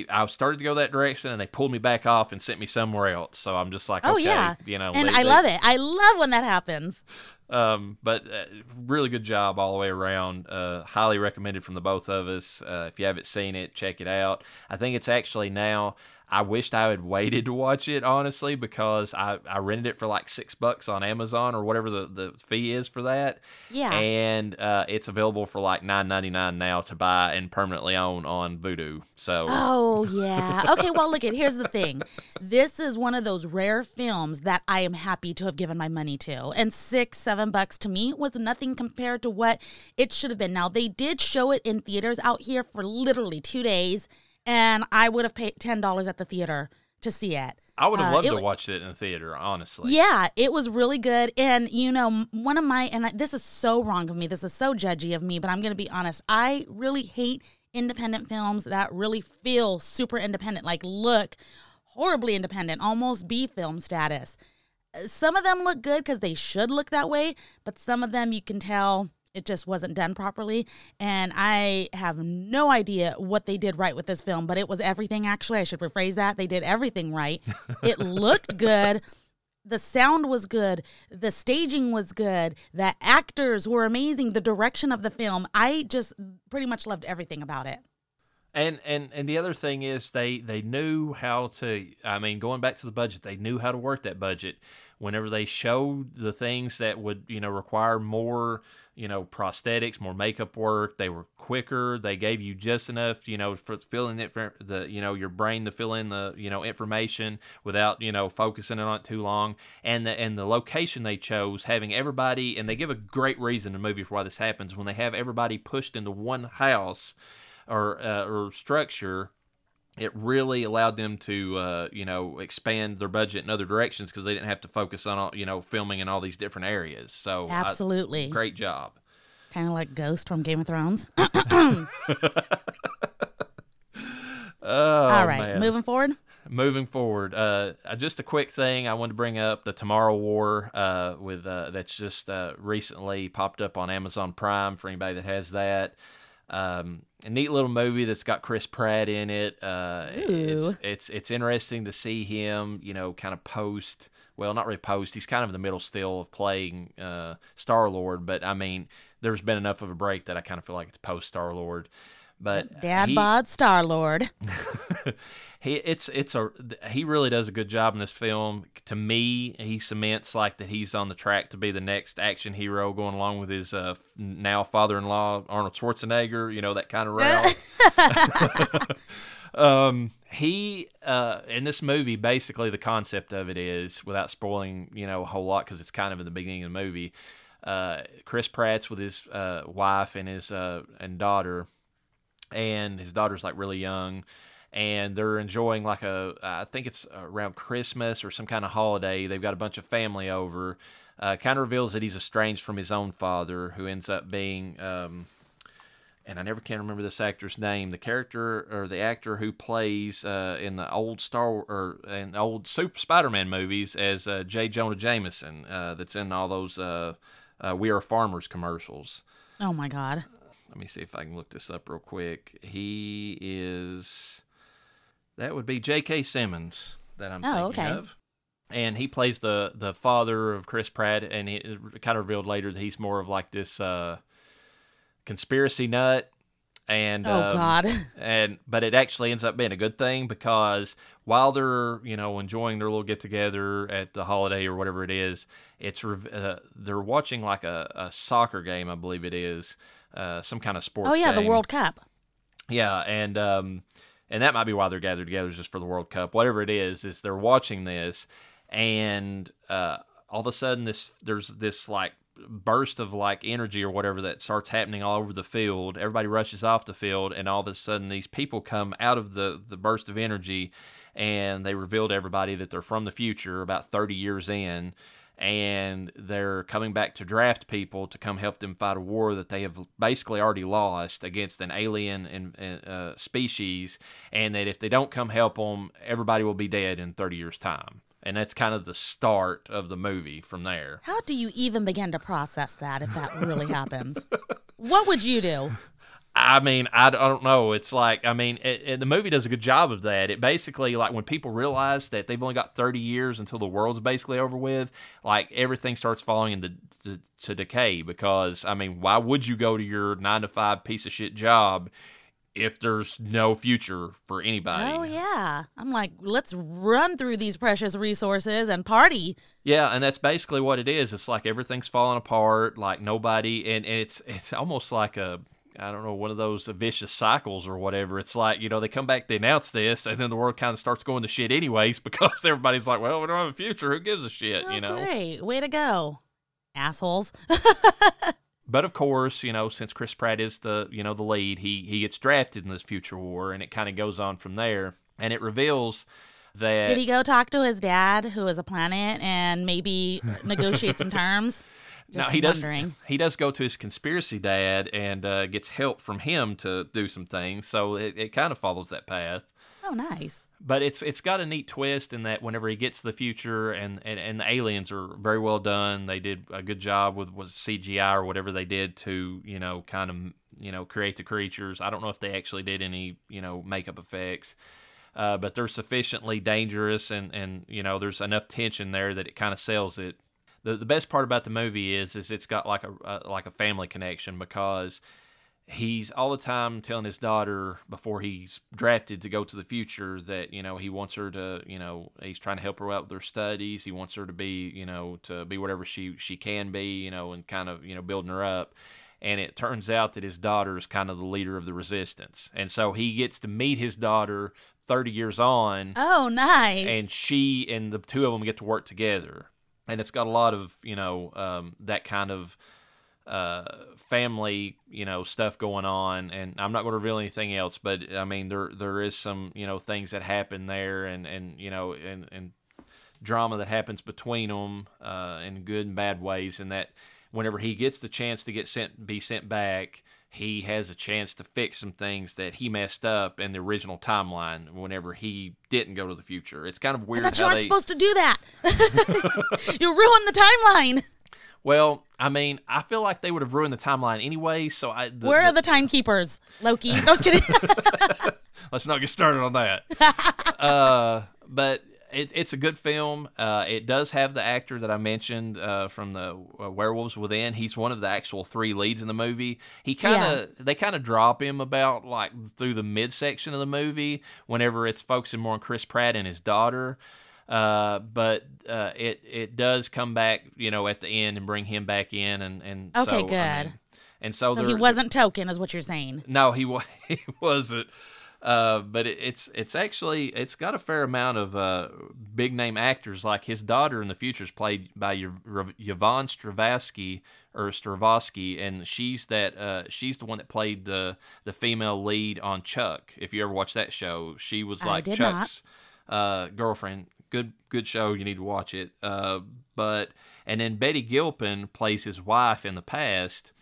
I started to go that direction, and they pulled me back off and sent me somewhere else. So I'm just like, Oh okay, yeah, you know, and they- I they- love it. I love when that happens. Um, but uh, really good job all the way around. Uh, highly recommended from the both of us. Uh, if you haven't seen it, check it out. I think it's actually now. I wished I had waited to watch it honestly because I, I rented it for like six bucks on Amazon or whatever the, the fee is for that. Yeah. And uh, it's available for like nine ninety nine now to buy and permanently own on Vudu. So Oh [laughs] yeah. Okay, well look at here's the thing. This is one of those rare films that I am happy to have given my money to. And six, seven bucks to me was nothing compared to what it should have been. Now they did show it in theaters out here for literally two days, and I would have paid ten dollars at the theater to see it. I would have Uh, loved it to watch it in the theater, honestly. Yeah, it was really good. And, you know, one of my, and I, this is so wrong of me, this is so judgy of me, but I'm going to be honest. I really hate independent films that really feel super independent, like look horribly independent, almost B film status. Some of them look good because they should look that way, but some of them you can tell it just wasn't done properly. And I have no idea what they did right with this film, but it was everything actually. I should rephrase that. They did everything right. [laughs] it looked good the sound was good the staging was good the actors were amazing the direction of the film i just pretty much loved everything about it and and and the other thing is they they knew how to i mean going back to the budget they knew how to work that budget whenever they showed the things that would you know require more you know prosthetics more makeup work. They were quicker. They gave you just enough you know for filling it for the you know your brain to fill in the you know information without you know focusing on it too long. And the and the location they chose having everybody and they give a great reason in the movie for why this happens when they have everybody pushed into one house or uh, or structure it really allowed them to uh, you know expand their budget in other directions because they didn't have to focus on all, you know filming in all these different areas. So absolutely. I, great job. Kind of like ghost from game of thrones. [laughs] [laughs] Oh, all right man. moving forward? Moving forward uh, just a quick thing i wanted to bring up the tomorrow war uh, with uh, that's just uh, recently popped up on amazon prime for anybody that has that um, a neat little movie that's got Chris Pratt in it. Uh, it's it's it's interesting to see him, you know, kind of post. Well, not really post. He's kind of in the middle still of playing uh, Star Lord, but I mean, there's been enough of a break that I kind of feel like it's post Star Lord. But Dad bod Star Lord. [laughs] he it's it's a he really does a good job in this film. To me, he cements like that he's on the track to be the next action hero, going along with his uh, now father-in-law Arnold Schwarzenegger. You know that kind of route. [laughs] [laughs] um, he uh, in this movie, basically the concept of it is, without spoiling, you know, a whole lot because it's kind of in the beginning of the movie. Uh, Chris Pratt's with his uh, wife and his uh, and daughter, and his daughter's like really young and they're enjoying like a I think it's around Christmas or some kind of holiday. They've got a bunch of family over. Uh, kind of reveals that he's estranged from his own father, who ends up being, um, and I never can remember this actor's name. The character or the actor who plays uh, in the old Star or in old Super Spider-Man movies as uh, J. Jonah Jameson, uh, that's in all those uh, uh, "We Are Farmers" commercials. Oh my God! Let me see if I can look this up real quick. He is that would be J.K. Simmons that I'm oh, thinking okay. of. And he plays the the father of Chris Pratt, and it kind of revealed later that he's more of like this uh, conspiracy nut. And oh um, god, [laughs] and but it actually ends up being a good thing because while they're you know enjoying their little get together at the holiday or whatever it is, it's uh, they're watching like a, a soccer game, I believe it is, uh, some kind of sports. Oh yeah, game. the World Cup. Yeah, and um, and that might be why they're gathered together just for the World Cup. Whatever it is, is they're watching this, and uh, all of a sudden, this there's this like burst of like energy or whatever that starts happening all over the field. Everybody rushes off the field, and all of a sudden, these people come out of the the burst of energy, and they reveal to everybody that they're from the future, about thirty years in and they're coming back to draft people to come help them fight a war that they have basically already lost against an alien in, uh, species, and that if they don't come help them, everybody will be dead in 30 years' time. And that's kind of the start of the movie from there. How do you even begin to process that if that really happens? What would you do? I mean, I, don't know. It's like, I mean, it, it, the movie does a good job of that. It basically, like, when people realize that they've only got 30 years until the world's basically over with, like, everything starts falling into to, to decay because, I mean, why would you go to your nine to five piece of shit job if there's no future for anybody? Oh, yeah. I'm like, let's run through these precious resources and party. Yeah, and that's basically what it is. It's like everything's falling apart, like nobody, and, and it's it's almost like a I don't know, one of those vicious cycles or whatever. It's like, you know, they come back, they announce this, and then the world kind of starts going to shit anyways [laughs] because everybody's like, well, we don't have a future. Who gives a shit, oh, you know? Great. Way to go, assholes. [laughs] but of course, you know, since Chris Pratt is the, you know, the lead, he, he gets drafted in this future war, and it kind of goes on from there. And it reveals that. Did he go talk to his dad, who is a planet, and maybe negotiate some terms? Just now he does. wondering. [laughs] He does go to his conspiracy dad and uh, gets help from him to do some things. So it, it kind of follows that path. Oh, nice. But it's it's got a neat twist in that whenever he gets to the future and, and, and the aliens are very well done. They did a good job with was CGI or whatever they did to you know kind of you know create the creatures. I don't know if they actually did any you know makeup effects. Uh, but they're sufficiently dangerous and, and you know there's enough tension there that it kind of sells it the, the best part about the movie is is it's got like a, like a family connection because he's all the time telling his daughter before he's drafted to go to the future that you know he wants her to you know he's trying to help her out with her studies. He wants her to be you know to be whatever she she can be you know and kind of you know building her up. And it turns out that his daughter is kind of the leader of the resistance. And so he gets to meet his daughter 30 years on. Oh, nice. and she and the two of them get to work together and it's got a lot of you know um, that kind of uh, family you know stuff going on and i'm not going to reveal anything else but i mean there there is some you know things that happen there and and you know and and drama that happens between them uh, in good and bad ways and that whenever he gets the chance to get sent be sent back he has a chance to fix some things that he messed up in the original timeline whenever he didn't go to the future. It's kind of I weird thought you aren't they supposed to do that. [laughs] you ruined the timeline. Well, I mean, I feel like they would have ruined the timeline anyway, so I the, Where the- are the timekeepers, Loki? No, I was kidding. [laughs] let's not get started on that. [laughs] uh, but it, it's a good film. Uh, it does have the actor that I mentioned uh, from the uh, Werewolves Within. He's one of the actual three leads in the movie. He kind of they kind of drop him about like through the midsection of the movie whenever it's focusing more on Chris Pratt and his daughter. Uh, but uh, it it does come back, you know, at the end and bring him back in, and and Okay, so, I good. mean, and so, so he wasn't token, is what you're saying. no, he [laughs] he wasn't. Uh, but it, it's it's actually it's got a fair amount of uh, big name actors. Like his daughter in the future is played by Yv- Yvonne Strahovski or Strahovski, and she's that uh, she's the one that played the the female lead on Chuck. If you ever watched that show, she was like Chuck's uh, girlfriend. Good good show. You need to watch it. Uh, but and then Betty Gilpin plays his wife in the past,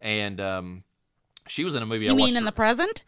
and um, she was in a movie. I You mean in her- the present?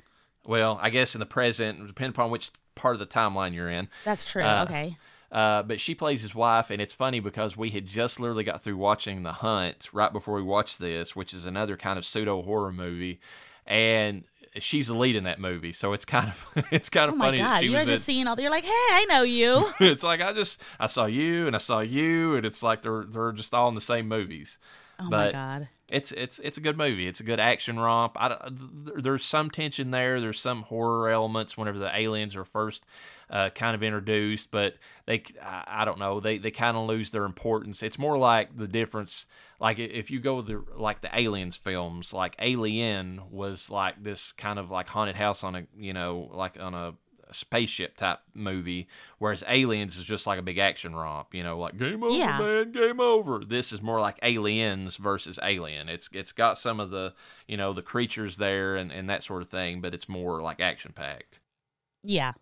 Well, I guess in the present, depending upon which part of the timeline you're in. That's true. Uh, okay. Uh, but she plays his wife, and it's funny because we had just literally got through watching The Hunt right before we watched this, which is another kind of pseudo horror movie, and she's the lead in that movie. So it's kind of [laughs] it's kind Oh of my funny God. You're just in. seeing all the, you're like, hey, I know you. [laughs] it's like I just I saw you and I saw you, and it's like they're they're just all in the same movies. Oh my God. It's it's it's a good movie. It's a good action romp. I, there's some tension there. There's some horror elements whenever the aliens are first uh, kind of introduced, but they I, I don't know they they kind of lose their importance. It's more like the difference. Like if you go with the like the aliens films, like Alien was like this kind of like haunted house on a you know like on a spaceship type movie, whereas Aliens is just like a big action romp, you know, like game over, Yeah. man, game over. This is more like Aliens versus Alien. It's it's got some of the you know the creatures there and and that sort of thing, but it's more like action packed. Yeah.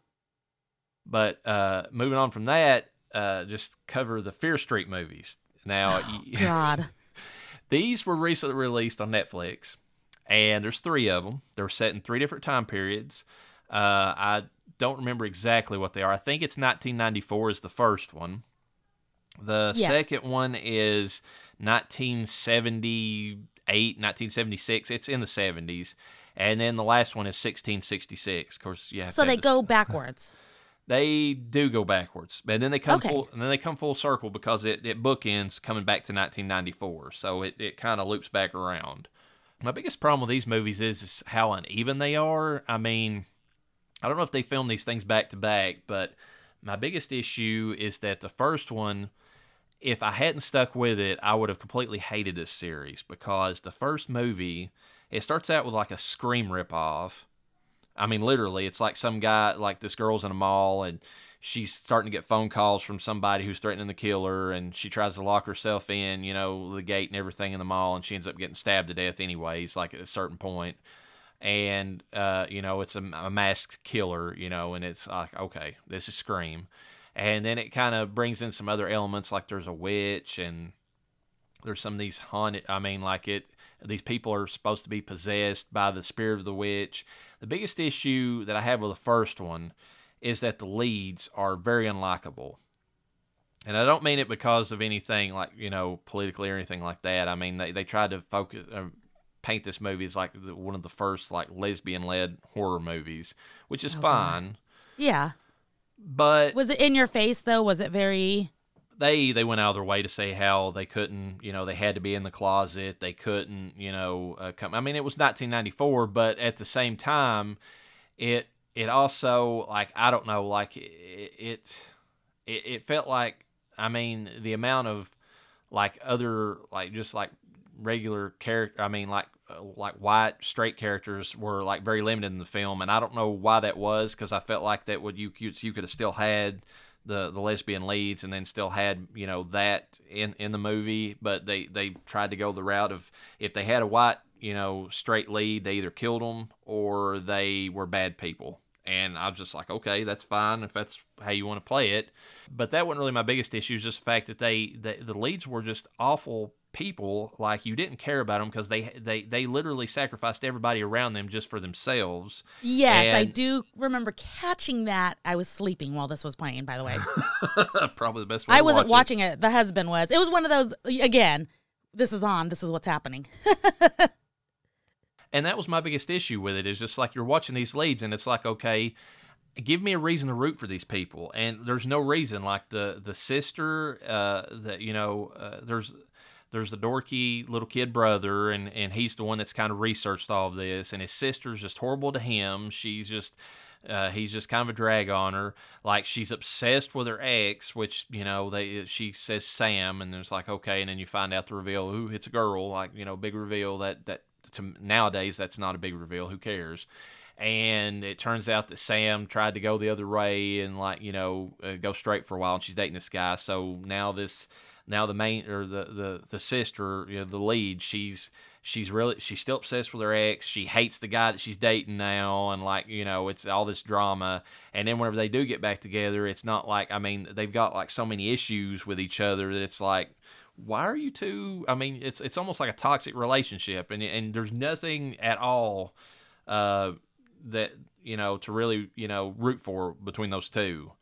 But uh, moving on from that, uh, just cover the Fear Street movies. Now, y- [laughs] God. these were recently released on Netflix, and there's three of them. They're set in three different time periods. Uh, I don't remember exactly what they are. I think it's 1994 is the first one. The Yes. second one is 1978, 1976. It's in the 70s. And then the last one is 1666. Of course, yeah. So they go backwards. [laughs] They do go backwards, and then they come Okay. full, and then they come full circle because it, it bookends coming back to 1994. So it, it kind of loops back around. My biggest problem with these movies is, is how uneven they are. I mean, I don't know if they filmed these things back to back, but my biggest issue is that the first one, if I hadn't stuck with it, I would have completely hated this series because the first movie, it starts out with like a Scream ripoff. I mean, literally, it's like some guy, like this girl's in a mall and she's starting to get phone calls from somebody who's threatening to kill her and she tries to lock herself in, you know, the gate and everything in the mall and she ends up getting stabbed to death anyways, like at a certain point. And, uh, you know, it's a, a masked killer, you know, and it's like, okay, this is Scream. And then it kind of brings in some other elements, like there's a witch and there's some of these haunted. I mean, like it. These people are supposed to be possessed by the spirit of the witch. The biggest issue that I have with the first one is that the leads are very unlikable. And I don't mean it because of anything like, you know, politically or anything like that. I mean, they, they tried to focus, uh, paint this movie as like the, one of the first like lesbian led horror movies, which is Oh, fine. God. Yeah. But Was it in your face though? Was it very? they they went out of their way to say how they couldn't, you know, they had to be in the closet. They couldn't, you know, uh, come. I mean, it was 1994, but at the same time, it it also like I don't know, like it it, it, it felt like I mean the amount of like other like just like regular character. I mean like uh, like white straight characters were like very limited in the film, and I don't know why that was because I felt like that would you you could have still had the the lesbian leads and then still had you know that in in the movie, but they they tried to go the route of if they had a white you know straight lead, they either killed them or they were bad people. And I was just like, okay, that's fine if that's how you want to play it. But that wasn't really my biggest issue. Is just the fact that they, the the leads were just awful people. Like you didn't care about them because they they they literally sacrificed everybody around them just for themselves. Yes, I do remember catching that. I was sleeping while this was playing. By the way, [laughs] Probably the best way. I to wasn't watch it. watching it. The husband was. It was one of those. Again, this is on. This is what's happening. [laughs] and that was my biggest issue with it is just like you're watching these leads and it's like okay give me a reason to root for these people and there's no reason like the the sister uh that you know uh, there's there's the dorky little kid brother and and he's the one that's kind of researched all of this and his sister's just horrible to him she's just uh, he's just kind of a drag on her. Like she's obsessed with her ex, which you know they she says Sam, and it's like okay, and then you find out the reveal. Ooh, it's a girl. Like you know, big reveal that that to nowadays that's not a big reveal. Who cares? And it turns out that Sam tried to go the other way and like you know uh, go straight for a while, and she's dating this guy. So now this now the main or the the the sister, you know, the lead, she's she's really she's still obsessed with her ex. She hates the guy that she's dating now, and like you know, it's all this drama. And then whenever they do get back together, it's not like I mean they've got like so many issues with each other that it's like. Why are you two? I mean, it's it's almost like a toxic relationship, and and there's nothing at all uh, that you know to really you know root for between those two.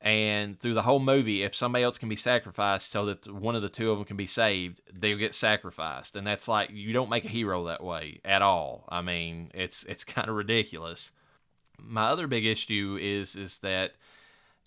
And through the whole movie, if somebody else can be sacrificed so that one of the two of them can be saved, they'll get sacrificed. And that's like you don't make a hero that way at all. I mean, it's it's [laughs] kind of ridiculous. My other big issue is is that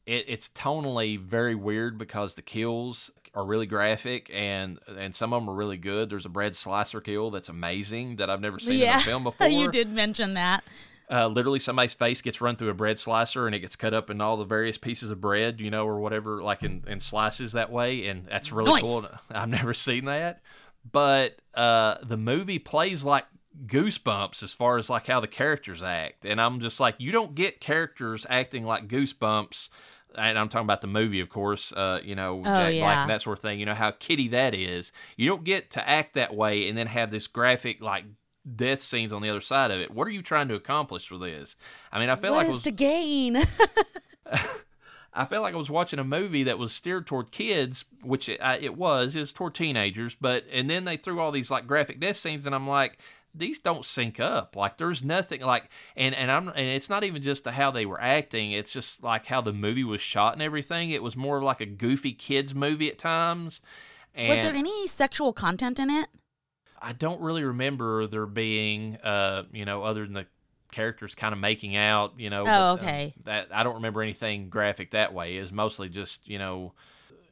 it, it's tonally very weird because the kills are really graphic and and some of them are really good. There's a bread slicer kill that's amazing that I've never seen in a film [laughs] before. you did mention that. Uh, literally somebody's face gets run through a bread slicer and it gets cut up in all the various pieces of bread, you know, or whatever, like in, in slices that way, and that's really Nice. cool. I've never seen that, but uh, the movie plays like goosebumps as far as like how the characters act, and I'm just like, you don't get characters acting like goosebumps. And I'm talking about the movie, of course. Uh, you know, Jack Black and that sort of thing. You know how kitty that is. You don't get to act that way and then have this graphic like death scenes on the other side of it. What are you trying to accomplish with this? I mean, I felt What like I is was, to gain? [laughs] I felt like I was watching a movie that was steered toward kids, which it, uh, it was, is toward teenagers. But and then they threw all these like graphic death scenes, and I'm like, these don't sync up. Like there's nothing like, and and I'm and it's not even just the how they were acting. It's just like how the movie was shot and everything. It was more like a goofy kids movie at times. And was there any sexual content in it? I don't really remember there being, uh, you know, other than the characters kind of making out, you know. Oh, but, uh, okay. that I don't remember anything graphic that way. It was mostly just, you know,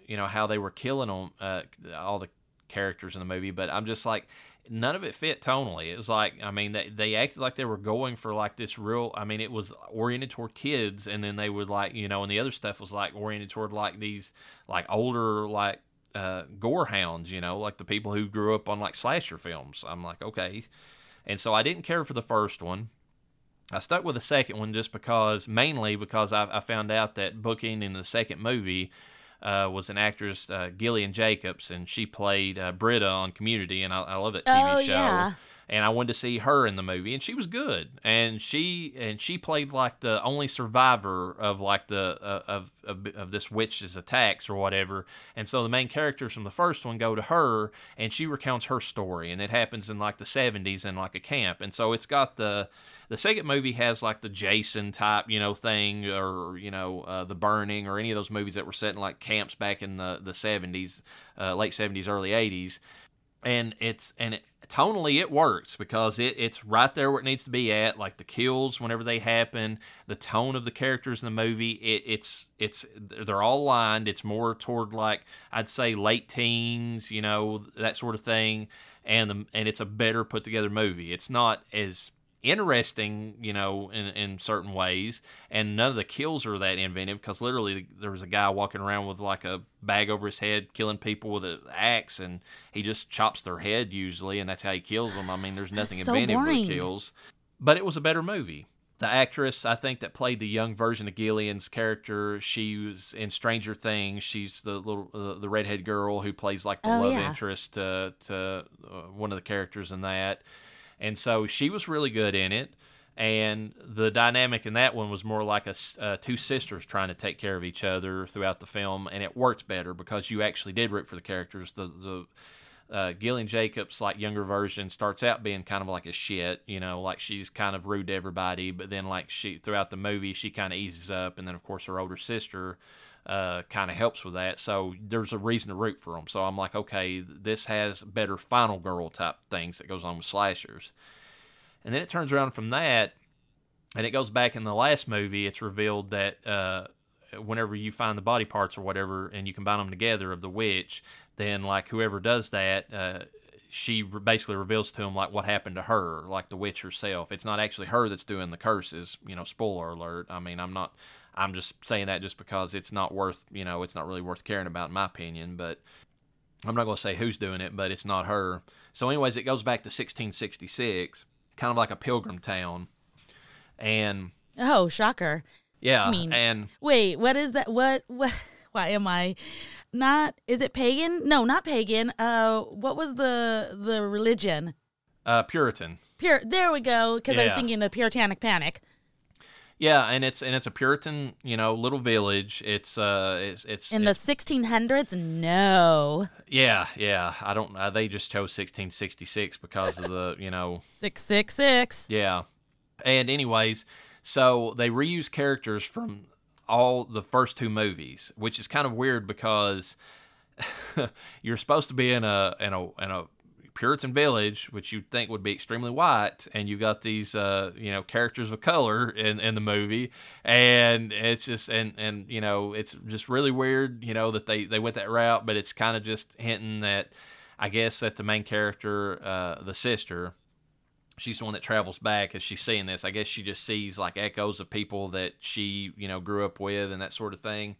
you know how they were killing them, uh, all the characters in the movie. But I'm just like, none of it fit tonally. It was like, I mean, they they acted like they were going for like this real. I mean, it was oriented toward kids, and then they would like, you know, and the other stuff was like oriented toward like these like older like uh, gore hounds, you know, like the people who grew up on like slasher films. I'm like, okay. And so I didn't care for the first one. I stuck with the second one just because, mainly because I, I found out that booking in the second movie uh, was an actress, uh, Gillian Jacobs, and she played uh, Britta on Community, and I, I love that TV Oh, show. yeah. And I wanted to see her in the movie, and she was good, and she and she played like the only survivor of like the uh, of, of of this witch's attacks or whatever, and so the main characters from the first one go to her, and she recounts her story, and it happens in like the '70s in like a camp, and so it's got the the second movie has like the Jason type, you know, thing, or you know, uh, the Burning, or any of those movies that were set in like camps back in the the '70s, uh, late '70s, early '80s, and it's and it, tonally it works because it, it's right there where it needs to be at like the kills whenever they happen the tone of the characters in the movie it, it's it's they're all lined it's more toward like i'd say late teens you know that sort of thing and the, and it's a better put together movie. It's not as interesting, you know, in, in certain ways. And none of the kills are that inventive because literally there was a guy walking around with like a bag over his head, killing people with an axe, and he just chops their head usually, and that's how he kills them. I mean, there's nothing so inventive boring. with kills, but it was a better movie. The actress, I think, that played the young version of Gillian's character, she was in Stranger Things. She's the little, uh, the redhead girl who plays like the Oh, love yeah. interest to to uh, one of the characters in that and so she was really good in it and the dynamic in that one was more like a uh, two sisters trying to take care of each other throughout the film and it worked better because you actually did root for the characters the the uh, Gillian Jacobs, like younger version, starts out being kind of like a shit, you know, like she's kind of rude to everybody. But then, like she throughout the movie, she kind of eases up, and then of course her older sister uh, kind of helps with that. So there's a reason to root for them. So I'm like, okay, this has better final girl type things that goes on with slashers. And then it turns around from that, and it goes back in the last movie. It's revealed that uh, whenever you find the body parts or whatever, and you combine them together of the witch, then like whoever does that. Uh, she basically reveals to him like what happened to her, like the witch herself. It's not actually her that's doing the curses. You know, spoiler alert. I mean, I'm not. I'm just saying that just because it's not worth. You know, it's not really worth caring about in my opinion. But I'm not going to say who's doing it, but it's not her. So, anyways, it goes back to 1666, kind of like a pilgrim town, and Oh, shocker. yeah, I mean- and Wait, what is that? What? what [laughs] why am I not? Is it pagan? No, not pagan. Uh, what was the the religion? uh, Puritan. Pure. There we go. Because I was thinking the Puritanic Panic. Yeah, and it's and it's a Puritan, you know, little village. It's uh, it's it's In the 1600s, no. yeah, yeah. I don't. Uh, they just chose 1666 because of the, you know, [laughs] Six six six. Yeah. And anyways, so they reuse characters from all the first two movies, which is kind of weird because [laughs] you're supposed to be in a in a in a Puritan village, which you'd think would be extremely white, and you got these uh, you know characters of color in, in the movie, and it's just and and you know it's just really weird, you know that they they went that route, but it's kind of just hinting that I guess that the main character, uh, the sister, she's the one that travels back as she's seeing this. I guess she just sees like echoes of people that she, you know, grew up with and that sort of thing.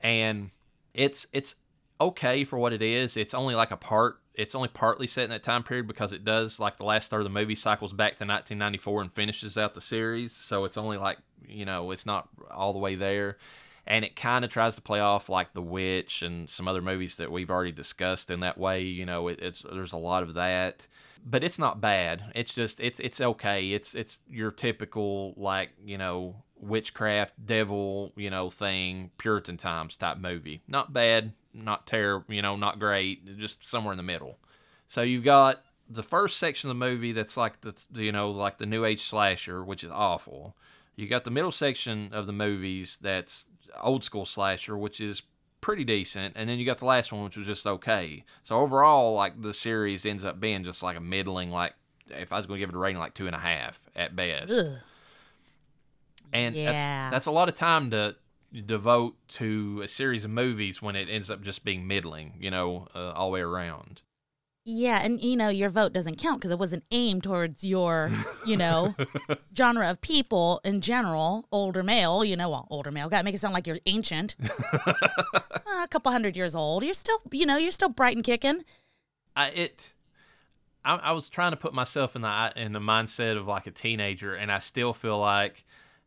And it's it's okay for what it is. It's only like a part it's only partly set in that time period because it does like the last third of the movie cycles back to 1994 and finishes out the series. So it's only like, you know, it's not all the way there. And it kind of tries to play off like The Witch and some other movies that we've already discussed in that way. You know, it, it's there's a lot of that but it's not bad. It's just it's it's okay. It's it's your typical like you know witchcraft devil you know thing Puritan times type movie. Not bad, not terrible, you know, not great. Just somewhere in the middle. So you've got the first section of the movie that's like the you know like the new age slasher, which is awful. You got the middle section of the movies that's old school slasher, which is pretty decent, and then you got the last one, which was just okay. So overall, like the series ends up being just like a middling, like if I was going to give it a rating, like two and a half at best. Ugh. And Yeah. that's that's a lot of time to devote to a series of movies when it ends up just being middling, you know, uh, all the way around. Yeah, and you know your vote doesn't count because it wasn't aimed towards your, you know, [laughs] genre of people in general. Older male, you know, well, older male. Got to make it sound like you're ancient. [laughs] Uh, a couple hundred years old. You're still, you know, you're still bright and kicking. I it I, I was trying to put myself in the in the mindset of like a teenager, and I still feel like,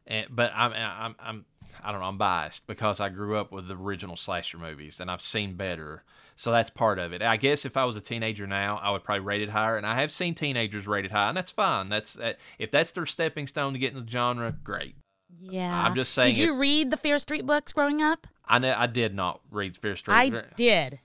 eh, but I'm I'm I'm I don't know, I'm biased because I grew up with the original slasher movies and I've seen better. So that's part of it. I guess if I was a teenager now, I would probably rate it higher. And I have seen teenagers rated high, and that's fine. That's that, if that's their stepping stone to get into the genre, great. Yeah. I'm just saying Did you it- read the Fear Street books growing up? I I did not read Fear Street. I did.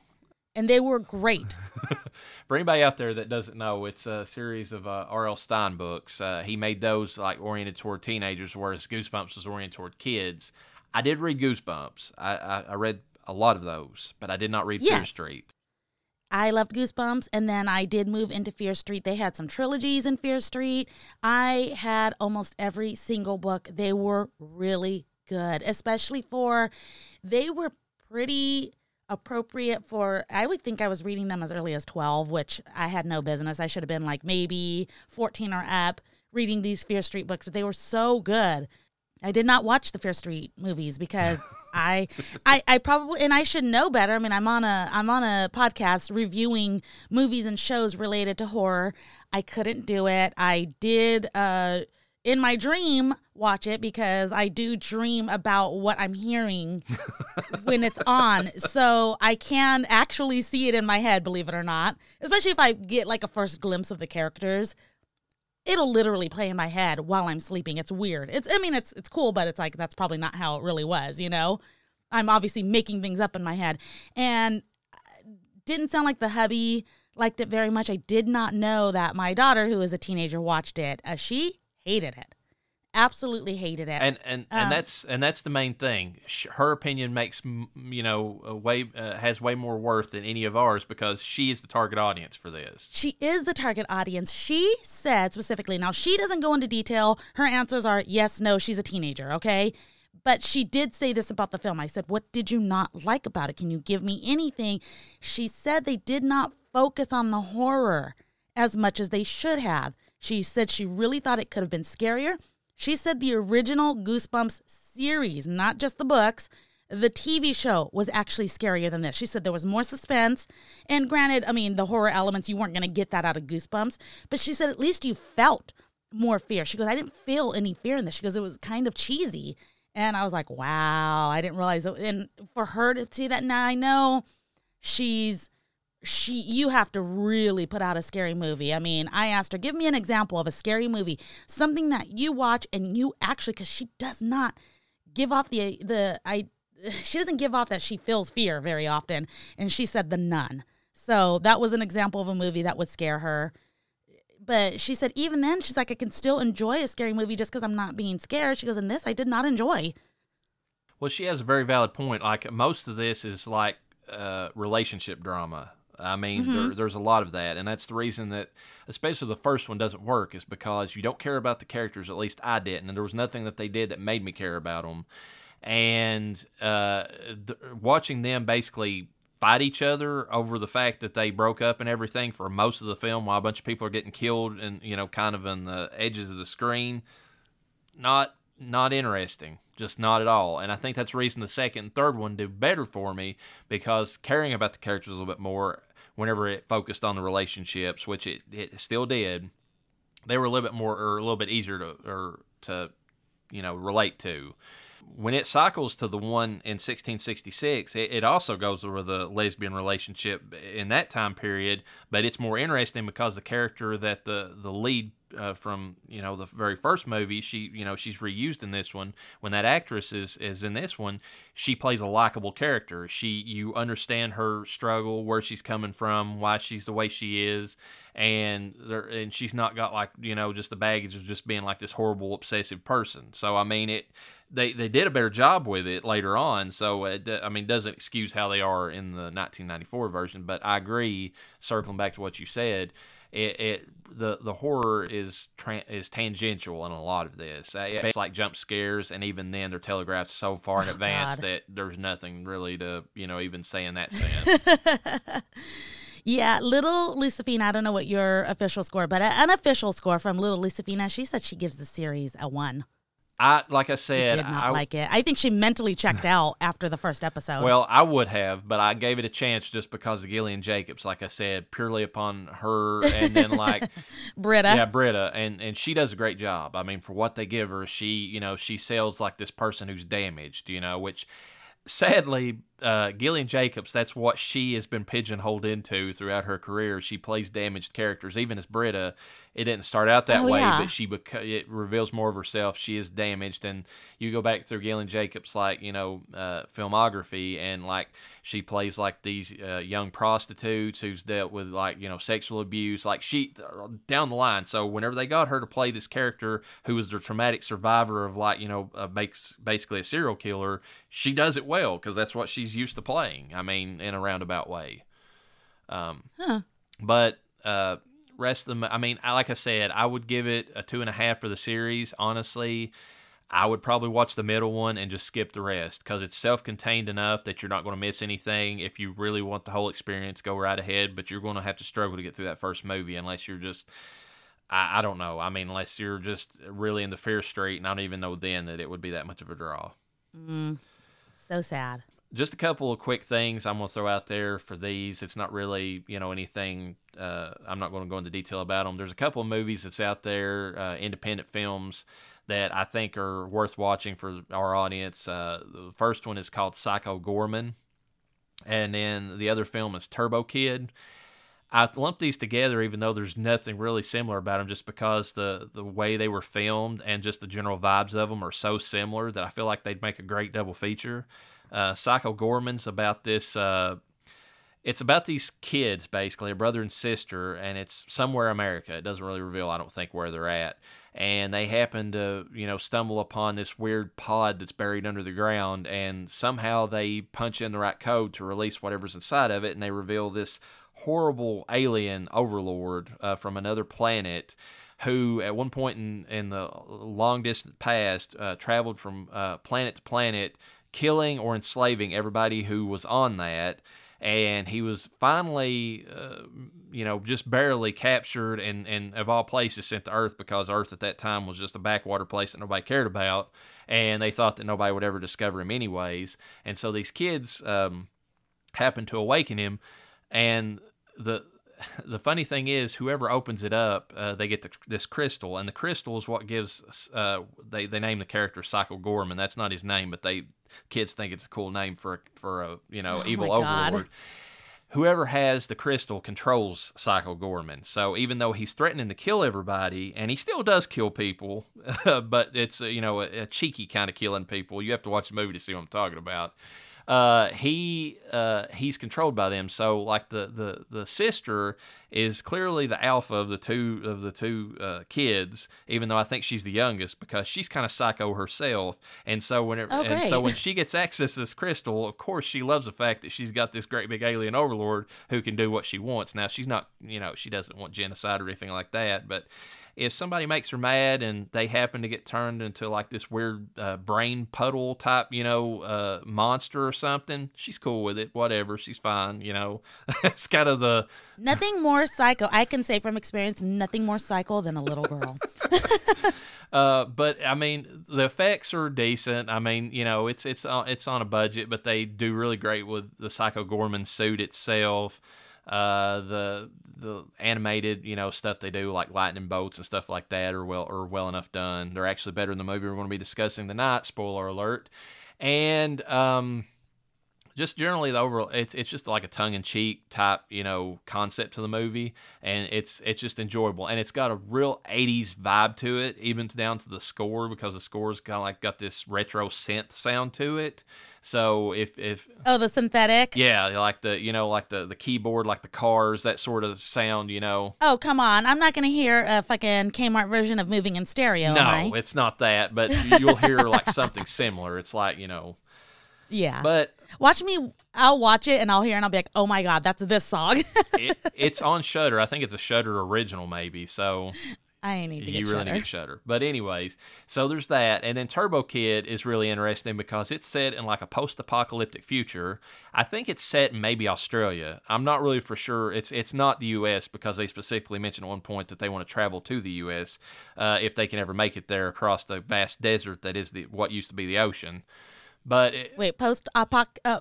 And they were great. [laughs] For anybody out there that doesn't know, it's a series of uh, R.L. Stine books. Uh, he made those like oriented toward teenagers, whereas Goosebumps was oriented toward kids. I did read Goosebumps. I, I, I read a lot of those, but I did not read Fear Street. I loved Goosebumps, and then I did move into Fear Street. They had some trilogies in Fear Street. I had almost every single book. They were really good, especially for they were pretty appropriate for I would think I was reading them as early as 12, which I had no business. I should have been like maybe 14 or up reading these Fear Street books, but they were so good. I did not watch the Fear Street movies because [laughs] I, I, I probably and I should know better. I mean, I'm on a I'm on a podcast reviewing movies and shows related to horror. I couldn't do it. I did uh in my dream watch it because I do dream about what I'm hearing [laughs] when it's on. So I can actually see it in my head, believe it or not. Especially if I get like a first glimpse of the characters it'll literally play in my head while I'm sleeping. It's weird. It's I mean it's it's cool, but it's like that's probably not how it really was, you know. I'm obviously making things up in my head. And didn't sound like the hubby liked it very much. I did not know that my daughter who is a teenager watched it. Uh, she hated it. Absolutely hated it. and and and Um, that's and that's the main thing. Her opinion makes you know way uh, has way more worth than any of ours because she is the target audience for this. She is the target audience. She said specifically, now she doesn't go into detail. Her answers are yes, no, she's a teenager, okay? But she did say this about the film. I said, What did you not like about it? Can you give me anything? She said they did not focus on the horror as much as they should have. She said she really thought it could have been scarier. She said the original Goosebumps series, not just the books, the TV show was actually scarier than this. She said there was more suspense. And granted, I mean, the horror elements, you weren't going to get that out of Goosebumps. But she said at least you felt more fear. She goes, I didn't feel any fear in this. She goes, it was kind of cheesy. And I was like, wow, I didn't realize. It. And for her to see that now, I know she's she you have to really put out a scary movie. I mean, I asked her, give me an example of a scary movie, something that you watch and you actually cuz she does not give off the the I [sighs] she doesn't give off that she feels fear very often and she said The Nun. So, that was an example of a movie that would scare her. But she said even then she's like I can still enjoy a scary movie just cuz I'm not being scared. She goes, "And this I did not enjoy." Well, she has a very valid point. Like most of this is like uh, relationship drama. I mean, there, there's a lot of that, and that's the reason that, especially the first one, doesn't work. Is because you don't care about the characters. At least I didn't, and there was nothing that they did that made me care about them. And uh, th- watching them basically fight each other over the fact that they broke up and everything for most of the film, while a bunch of people are getting killed, and you know, kind of on the edges of the screen not not interesting just not at all and i think that's the reason the second and third one did better for me because caring about the characters a little bit more whenever it focused on the relationships which it, it still did they were a little bit more or a little bit easier to or to you know relate to. When it cycles to the one in 1666 it, it also goes over the lesbian relationship in that time period but it's more interesting because the character that the the lead uh, from you know the very first movie she you know she's reused in this one. When that actress is is in this one she plays a likable character. She you understand her struggle where she's coming from why she's the way she is and there and she's not got like you know just the baggage of just being like this horrible obsessive person. So i mean it they they did a better job with it later on. So it, i mean doesn't excuse how they are in the 1994 version but i agree circling back to what you said it, it the the horror is tra- is tangential in a lot of this. Uh, It's like jump scares, and even then they're telegraphed so far in advance God. that there's nothing really to you know even say in that [laughs] sense. Yeah, little Lucifina, I don't know what your official score, but an unofficial score from little Lucifina, she said she gives the series a one. I like I said, Did not I, like it. I think she mentally checked out after the first episode. Well, I would have, but I gave it a chance just because of Gillian Jacobs, like I said, purely upon her, and then like [laughs] Britta. yeah, Britta, and and she does a great job. I mean, for what they give her, she you know she sells like this person who's damaged, you know, which sadly, uh, Gillian Jacobs, that's what she has been pigeonholed into throughout her career. She plays damaged characters, even as Britta. It didn't start out that Oh, way, yeah. but she beca- it reveals more of herself. She is damaged, and you go back through Gillian Jacobs, like you know, uh, filmography, and like she plays like these uh, young prostitutes who's dealt with like you know sexual abuse, like she down the line. So whenever they got her to play this character who was the traumatic survivor of like you know uh, makes basically a serial killer, she does it well because that's what she's used to playing. I mean, in a roundabout way. Um, Huh. but uh, rest of them, I mean, I, like I said, I would give it a two and a half for the series. Honestly, I would probably watch the middle one and just skip the rest because it's self-contained enough that you're not going to miss anything. If you really want the whole experience, go right ahead. But you're going to have to struggle to get through that first movie unless you're just. I, I don't know. I mean, unless you're just really in the Fear Street, and I don't even know then that it would be that much of a draw Mm, so sad. Just a couple of quick things I'm going to throw out there for these. It's not really, you know, anything. Uh, I'm not going to go into detail about them. There's a couple of movies that's out there, uh, independent films that I think are worth watching for our audience. Uh, the first one is called Psycho Goreman, and then the other film is Turbo Kid. I lumped these together, even though there's nothing really similar about them, just because the the way they were filmed and just the general vibes of them are so similar that I feel like they'd make a great double feature. Uh, Psycho Goreman's about this. Uh, it's about these kids, basically, a brother and sister, and it's somewhere America. It doesn't really reveal, I don't think, where they're at. And they happen to, you know, stumble upon this weird pod that's buried under the ground, and somehow they punch in the right code to release whatever's inside of it, and they reveal this horrible alien overlord uh, from another planet who at one point in, in the long distant past uh, traveled from uh, planet to planet killing or enslaving everybody who was on that. And he was finally uh, you know just barely captured and, and of all places sent to earth because earth at that time was just a backwater place that nobody cared about. And they thought that nobody would ever discover him anyways. And so these kids um, happened to awaken him. And the [laughs] the funny thing is whoever opens it up uh, they get the, this crystal and the crystal is what gives uh, they, they name the character Psycho Goreman that's not his name but they kids think it's a cool name for a, for a you know [laughs] Oh evil my God. overlord whoever has the crystal controls Psycho Goreman. So even though he's threatening to kill everybody, and he still does kill people, [laughs] but it's uh, you know a, a cheeky kind of killing people. You have to watch the movie to see what I'm talking about. Uh, he uh, he's controlled by them. So like the, the the sister is clearly the alpha of the two of the two uh, kids, even though I think she's the youngest because she's kind of psycho herself. And so whenever Oh, and so when she gets access to this crystal, of course she loves the fact that she's got this great big alien overlord who can do what she wants. Now she's not, you know, she doesn't want genocide or anything like that, but if somebody makes her mad and they happen to get turned into like this weird uh, brain puddle type, you know, uh, monster or something, she's cool with it. Whatever, she's fine. You know, it's kind of the Nothing more psycho. I can say from experience, nothing more psycho than a little girl. [laughs] Uh, but I mean, the effects are decent. I mean, you know, it's it's on it's on a budget, but they do really great with the Psycho Goreman suit itself. Uh, the the animated, you know, stuff they do like lightning bolts and stuff like that are well are well enough done. They're actually better than the movie we're going to be discussing tonight. Spoiler alert. And um, just generally the overall it's it's just like a tongue in cheek type you know concept to the movie and it's it's just enjoyable and it's got a real 80s vibe to it even down to the score because the score's kind of like got this retro synth sound to it so if if oh, the synthetic. yeah like the you know like the the keyboard like the cars that sort of sound you know Oh, come on. I'm not going to hear a fucking Kmart version of moving in stereo. no it's not that but you'll hear like something similar it's like you know Yeah. but Watch me. I'll watch it and I'll hear and I'll be like, oh my God, that's this song. [laughs] it, it's on Shudder. I think it's a Shudder original, maybe. So I need to you get really Shudder. need to Shudder. But anyways, so there's that, and then Turbo Kid is really interesting because it's set in like a post-apocalyptic future. I think it's set in maybe Australia. I'm not really for sure. It's it's not the U.S. because they specifically mentioned at one point that they want to travel to the U.S. Uh, if they can ever make it there across the vast desert that is the what used to be the ocean. But it, Wait, post uh,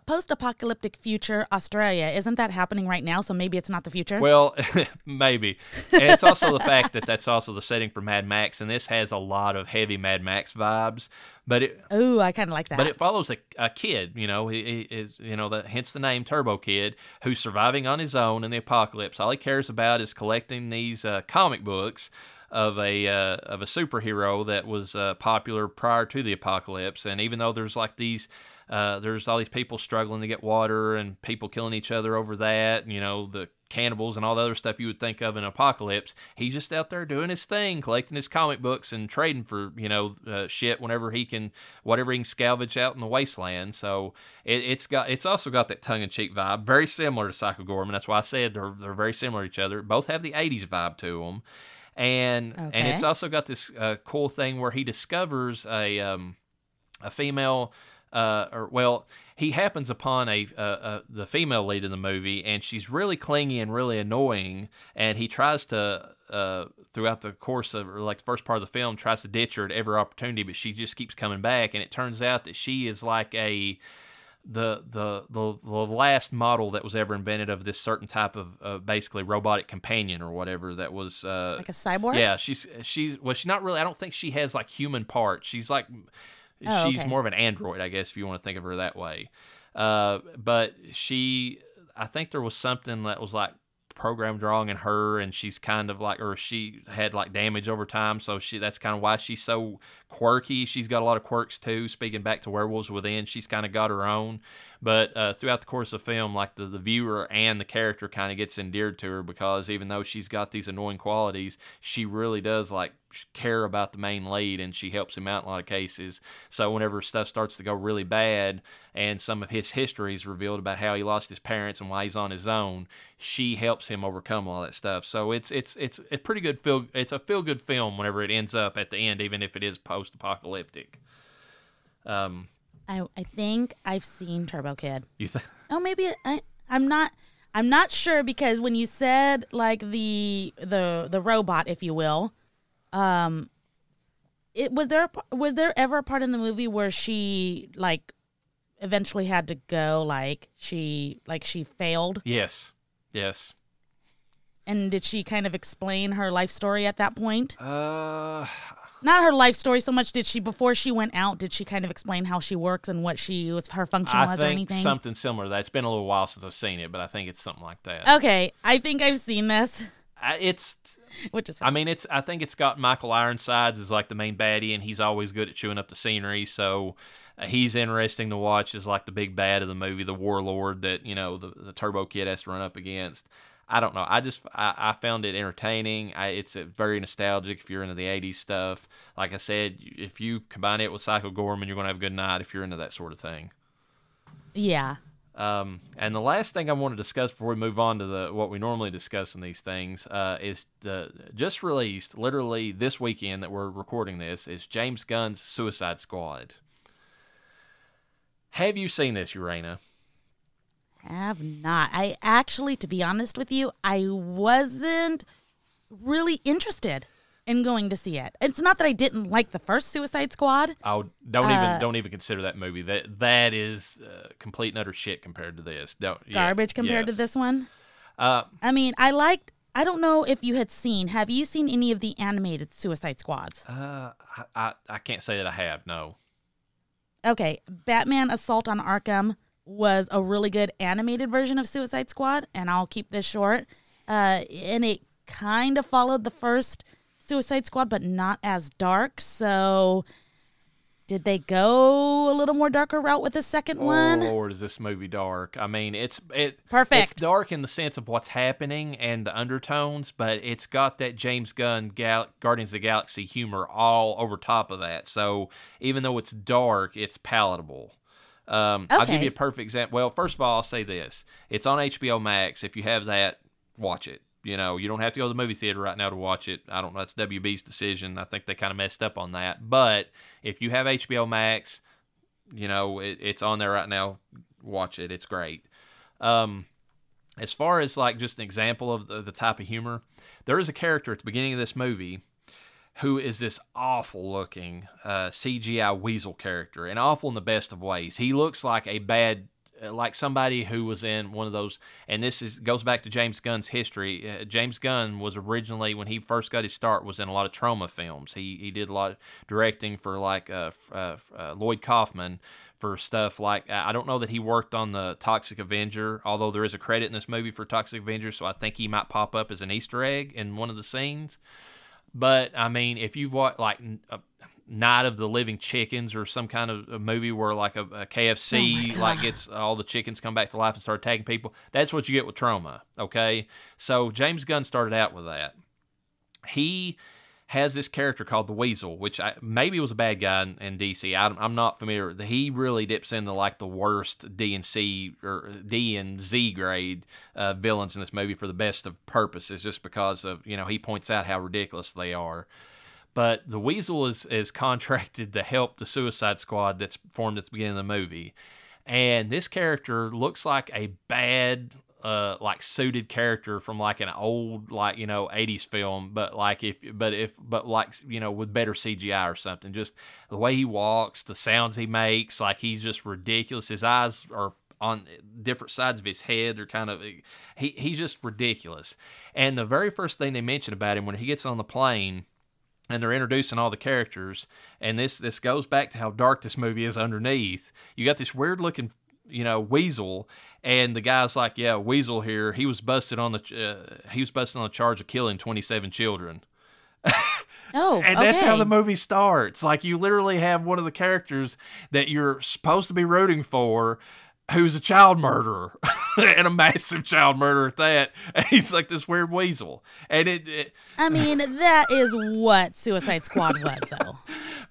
post apocalyptic future Australia isn't that happening right now? So maybe it's not the future. Well, [laughs] maybe. And it's also the fact that that's also the setting for Mad Max, and this has a lot of heavy Mad Max vibes. But it, Ooh, I kind of like that. but it follows a, a kid, you know, he, he is, you know, that hence the name Turbo Kid, who's surviving on his own in the apocalypse. All he cares about is collecting these uh, comic books of a uh, of a superhero that was uh, popular prior to the apocalypse. And even though there's like these, uh, there's all these people struggling to get water and people killing each other over that, And, you know, the cannibals and all the other stuff you would think of in apocalypse. He's just out there doing his thing, collecting his comic books and trading for you know uh, shit whenever he can, whatever he can salvage out in the wasteland. So it, it's got it's also got that tongue in cheek vibe, very similar to Psycho Goreman. That's why I said they're they're very similar to each other. Both have the '80s vibe to them, and and it's also got this uh, cool thing where he discovers a um, a female uh, or well he happens upon a, uh, uh, the female lead in the movie and she's really clingy and really annoying and he tries to uh, throughout the course of or like the first part of the film tries to ditch her at every opportunity but she just keeps coming back and it turns out that she is like a the the the, the last model that was ever invented of this certain type of uh, basically robotic companion or whatever that was uh, like a cyborg. yeah, she's she's well, she's not really. I don't think she has like human parts. She's like Oh, she's okay. more of an android, I guess, if you want to think of her that way. Uh, but she, I think there was something that was like programmed wrong in her, and she's kind of like, or she had like damage over time, so she that's kind of why she's so quirky. She's got a lot of quirks too. Speaking back to Werewolves Within, she's kind of got her own. But uh, throughout the course of film, like the, the viewer and the character kind of gets endeared to her because even though she's got these annoying qualities, she really does like care about the main lead and she helps him out in a lot of cases. So whenever stuff starts to go really bad and some of his history is revealed about how he lost his parents and why he's on his own, she helps him overcome all that stuff. So it's it's it's a pretty good feel. It's a feel good film whenever it ends up at the end, even if it is post apocalyptic. Um, I I think I've seen Turbo Kid. you think? Oh, maybe I I'm not I'm not sure because when you said like the the the robot, if you will, um, it was there was there ever a part in the movie where she like eventually had to go like she like she failed Yes, yes. and did she kind of explain her life story at that point? Uh, Not her life story so much. Did she before she went out? Did she kind of explain how she works and what she was her function I was or anything? something similar to that. It's been a little while since I've seen it, but I think it's something like that. Okay, I think I've seen this, I, it's which is I mean, it's. I think it's got Michael Ironsides as like the main baddie, and he's always good at chewing up the scenery. So uh, he's interesting to watch as like the big bad of the movie, the warlord that you know the, the Turbo Kid has to run up against. I don't know. I just I, I found it entertaining. I, it's very nostalgic if you're into the '80s stuff. Like I said, if you combine it with Psycho Goreman, you're gonna have a good night if you're into that sort of thing. yeah. Um, and the last thing I want to discuss before we move on to the what we normally discuss in these things uh, is the just released, literally this weekend that we're recording this, is James Gunn's Suicide Squad. Have you seen this, Urana? Have not. I actually, to be honest with you, I wasn't really interested in going to see it. It's not that I didn't like the first Suicide Squad. Oh, don't Uh, even don't even consider that movie. That that is uh, complete and utter shit compared to this. Don't, yeah, Garbage compared to this one. Uh, I mean, I liked. I don't know if you had seen. Have you seen any of the animated Suicide Squads? uh, I, I I can't say that I have. No. Okay, Batman Assault on Arkham was a really good animated version of Suicide Squad, and I'll keep this short. Uh, and it kind of followed the first Suicide Squad, but not as dark. So, did they go a little more darker route with the second one? Oh Lord, is this movie dark? I mean, it's it Perfect. It's dark in the sense of what's happening and the undertones, but it's got that James Gunn Gal- Guardians of the Galaxy humor all over top of that. So even though it's dark, it's palatable. Um, I'll give you a perfect example. Well, first of all, I'll say this: it's on HBO Max. If you have that, watch it. You know, you don't have to go to the movie theater right now to watch it. I don't know. That's WB's decision. I think they kind of messed up on that. But if you have HBO Max, you know, it, it's on there right now. Watch it. It's great. Um, as far as like just an example of the, the type of humor, there is a character at the beginning of this movie who is this awful looking uh, CGI weasel character, and awful in the best of ways. He looks like a bad, uh, like somebody who was in one of those. And this is goes back to James Gunn's history. Uh, James Gunn was originally when he first got his start was in a lot of Troma films. He he did a lot of directing for like uh, uh, uh Lloyd Kaufman for stuff like I don't know that he worked on the Toxic Avenger, although there is a credit in this movie for Toxic Avenger, so I think he might pop up as an Easter egg in one of the scenes. But I mean, if you've watched like a uh, Night of the Living Chickens or some kind of a movie where like a, a KFC oh like gets all the chickens come back to life and start attacking people, that's what you get with Troma. Okay, so James Gunn started out with that. He has this character called the Weasel, which I, maybe was a bad guy in, in DC. I, am not familiar. He really dips into like the worst D and C or D and Z grade uh, villains in this movie for the best of purposes, just because of you know he points out how ridiculous they are. But the Weasel is is contracted to help the Suicide Squad that's formed at the beginning of the movie. And this character looks like a bad uh like suited character from like an old like you know 80s film but like if but if but like you know with better CGI or something just the way he walks the sounds he makes like he's just ridiculous. His eyes are on different sides of his head. They're kind of he he's just ridiculous. And the very first thing they mention about him when he gets on the plane and they're introducing all the characters and this this goes back to how dark this movie is underneath. You got this weird looking you know weasel and the guy's like, "Yeah, Weasel here. He was busted on the uh, he was busted on the charge of killing 27 children." [laughs] Oh, and okay. that's how the movie starts. Like you literally have one of the characters that you're supposed to be rooting for, who's a child murderer [laughs] and a massive child murderer at that. [laughs] And he's like this weird weasel. And it, it I mean, that is what Suicide Squad was, though.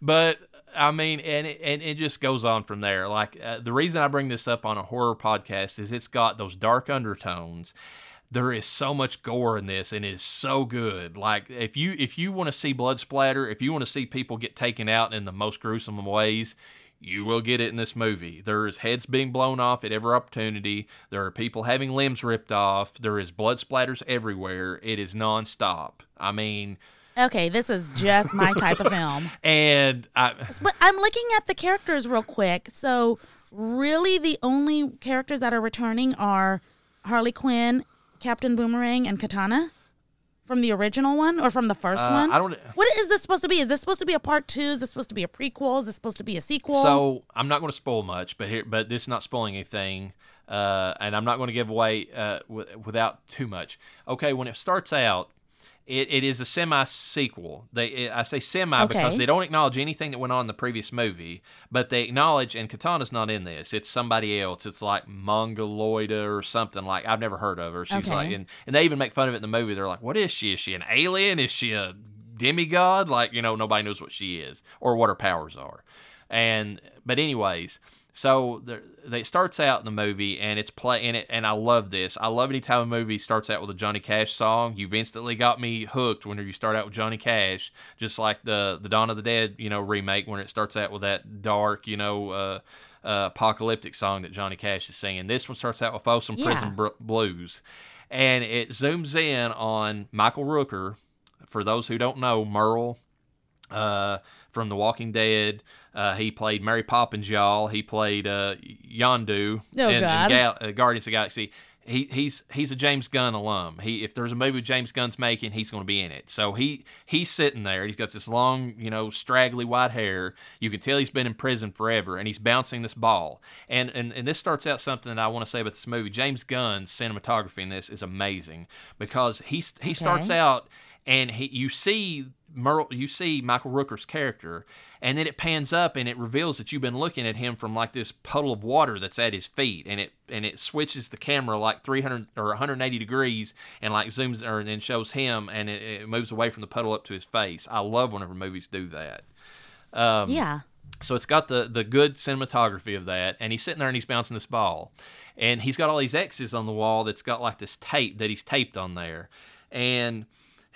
but I mean, and it, and it just goes on from there. Like uh, the reason I bring this up on a horror podcast is it's got those dark undertones. There is so much gore in this, and it is so good. Like if you if you want to see blood splatter, if you want to see people get taken out in the most gruesome ways, you will get it in this movie. There is heads being blown off at every opportunity. There are people having limbs ripped off. There is blood splatters everywhere. It is nonstop. I mean, Okay, this is just my type of film. [laughs] And I, but I'm looking at the characters real quick. So really, the only characters that are returning are Harley Quinn, Captain Boomerang, and Katana from the original one or from the first uh, one? I don't. What is this supposed to be? Is this supposed to be a part two? Is this supposed to be a prequel? Is this supposed to be a sequel? So I'm not going to spoil much, but here, but this is not spoiling anything, uh, and I'm not going to give away uh, w- without too much. Okay, when it starts out, it, it is a semi sequel. They it, I say semi Okay. because they don't acknowledge anything that went on in the previous movie, but they acknowledge and Katana's not in this. It's somebody else. It's like Mongoloida or something like I've never heard of her. She's Okay. like and, and they even make fun of it in the movie. They're like, "What is she? Is she an alien? Is she a demigod?" Like you know, nobody knows what she is or what her powers are. And but anyways, so they it starts out in the movie and it's playing it, and I love this. I love anytime a movie starts out with a Johnny Cash song. You've instantly got me hooked whenever you start out with Johnny Cash, just like the the Dawn of the Dead, you know, remake when it starts out with that dark, you know. Uh, uh, apocalyptic song that Johnny Cash is singing. This one starts out with Folsom Yeah. Prison Br- Blues, and it zooms in on Michael Rooker. For those who don't know, Merle uh, from The Walking Dead. Uh, he played Mary Poppins, y'all. He played uh, Yondu Oh, in, in Gal- uh, Guardians of the Galaxy. He, he's he's a James Gunn alum. He if there's a movie James Gunn's making, he's going to be in it. So he he's sitting there. He's got this long, you know, straggly white hair. You can tell he's been in prison forever, and he's bouncing this ball. And and, and this starts out something that I want to say about this movie. James Gunn's cinematography in this is amazing because he he starts out and he you see Merle, you see Michael Rooker's character, and then it pans up and it reveals that you've been looking at him from like this puddle of water that's at his feet, and it and it switches the camera like 300 or 180 degrees and like zooms or and then shows him, and it, it moves away from the puddle up to his face. I love whenever movies do that. Um, yeah. so it's got the the good cinematography of that, and he's sitting there and he's bouncing this ball, and he's got all these X's on the wall that's got like this tape that he's taped on there, and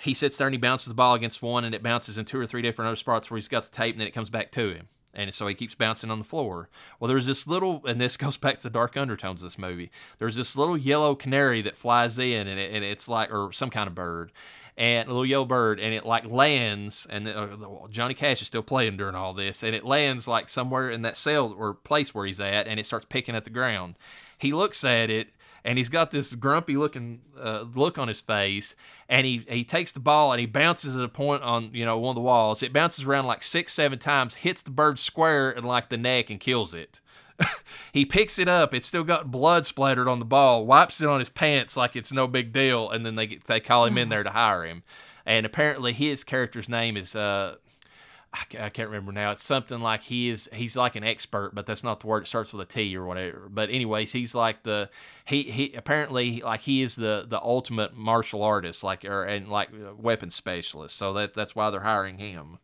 he sits there and he bounces the ball against one, and it bounces in two or three different other spots where he's got the tape, and then it comes back to him. And so he keeps bouncing on the floor. Well, there's this little, [laughs] and this goes back to the dark undertones of this movie. There's this little yellow canary that flies in, and, it, and it's like, or some kind of bird, and a little yellow bird, and it like lands, and uh, Johnny Cash is still playing during all this, and it lands like somewhere in that cell or place where he's at, and it starts picking at the ground. He looks at it, and he's got this grumpy looking uh, look on his face, and he he takes the ball and he bounces at a point on you know one of the walls. It bounces around like six seven times, hits the bird square in like the neck and kills it. [laughs] he picks it up. It's still got blood splattered on the ball. Wipes it on his pants like it's no big deal, and then they get, they call him in there to hire him. And apparently, his character's name is uh, I can't remember now. It's something like he is he's like an expert, but that's not the word. It starts with a T or whatever. But anyways, he's like the he he apparently like he is the the ultimate martial artist, like or and like weapon specialist. So that that's why they're hiring him.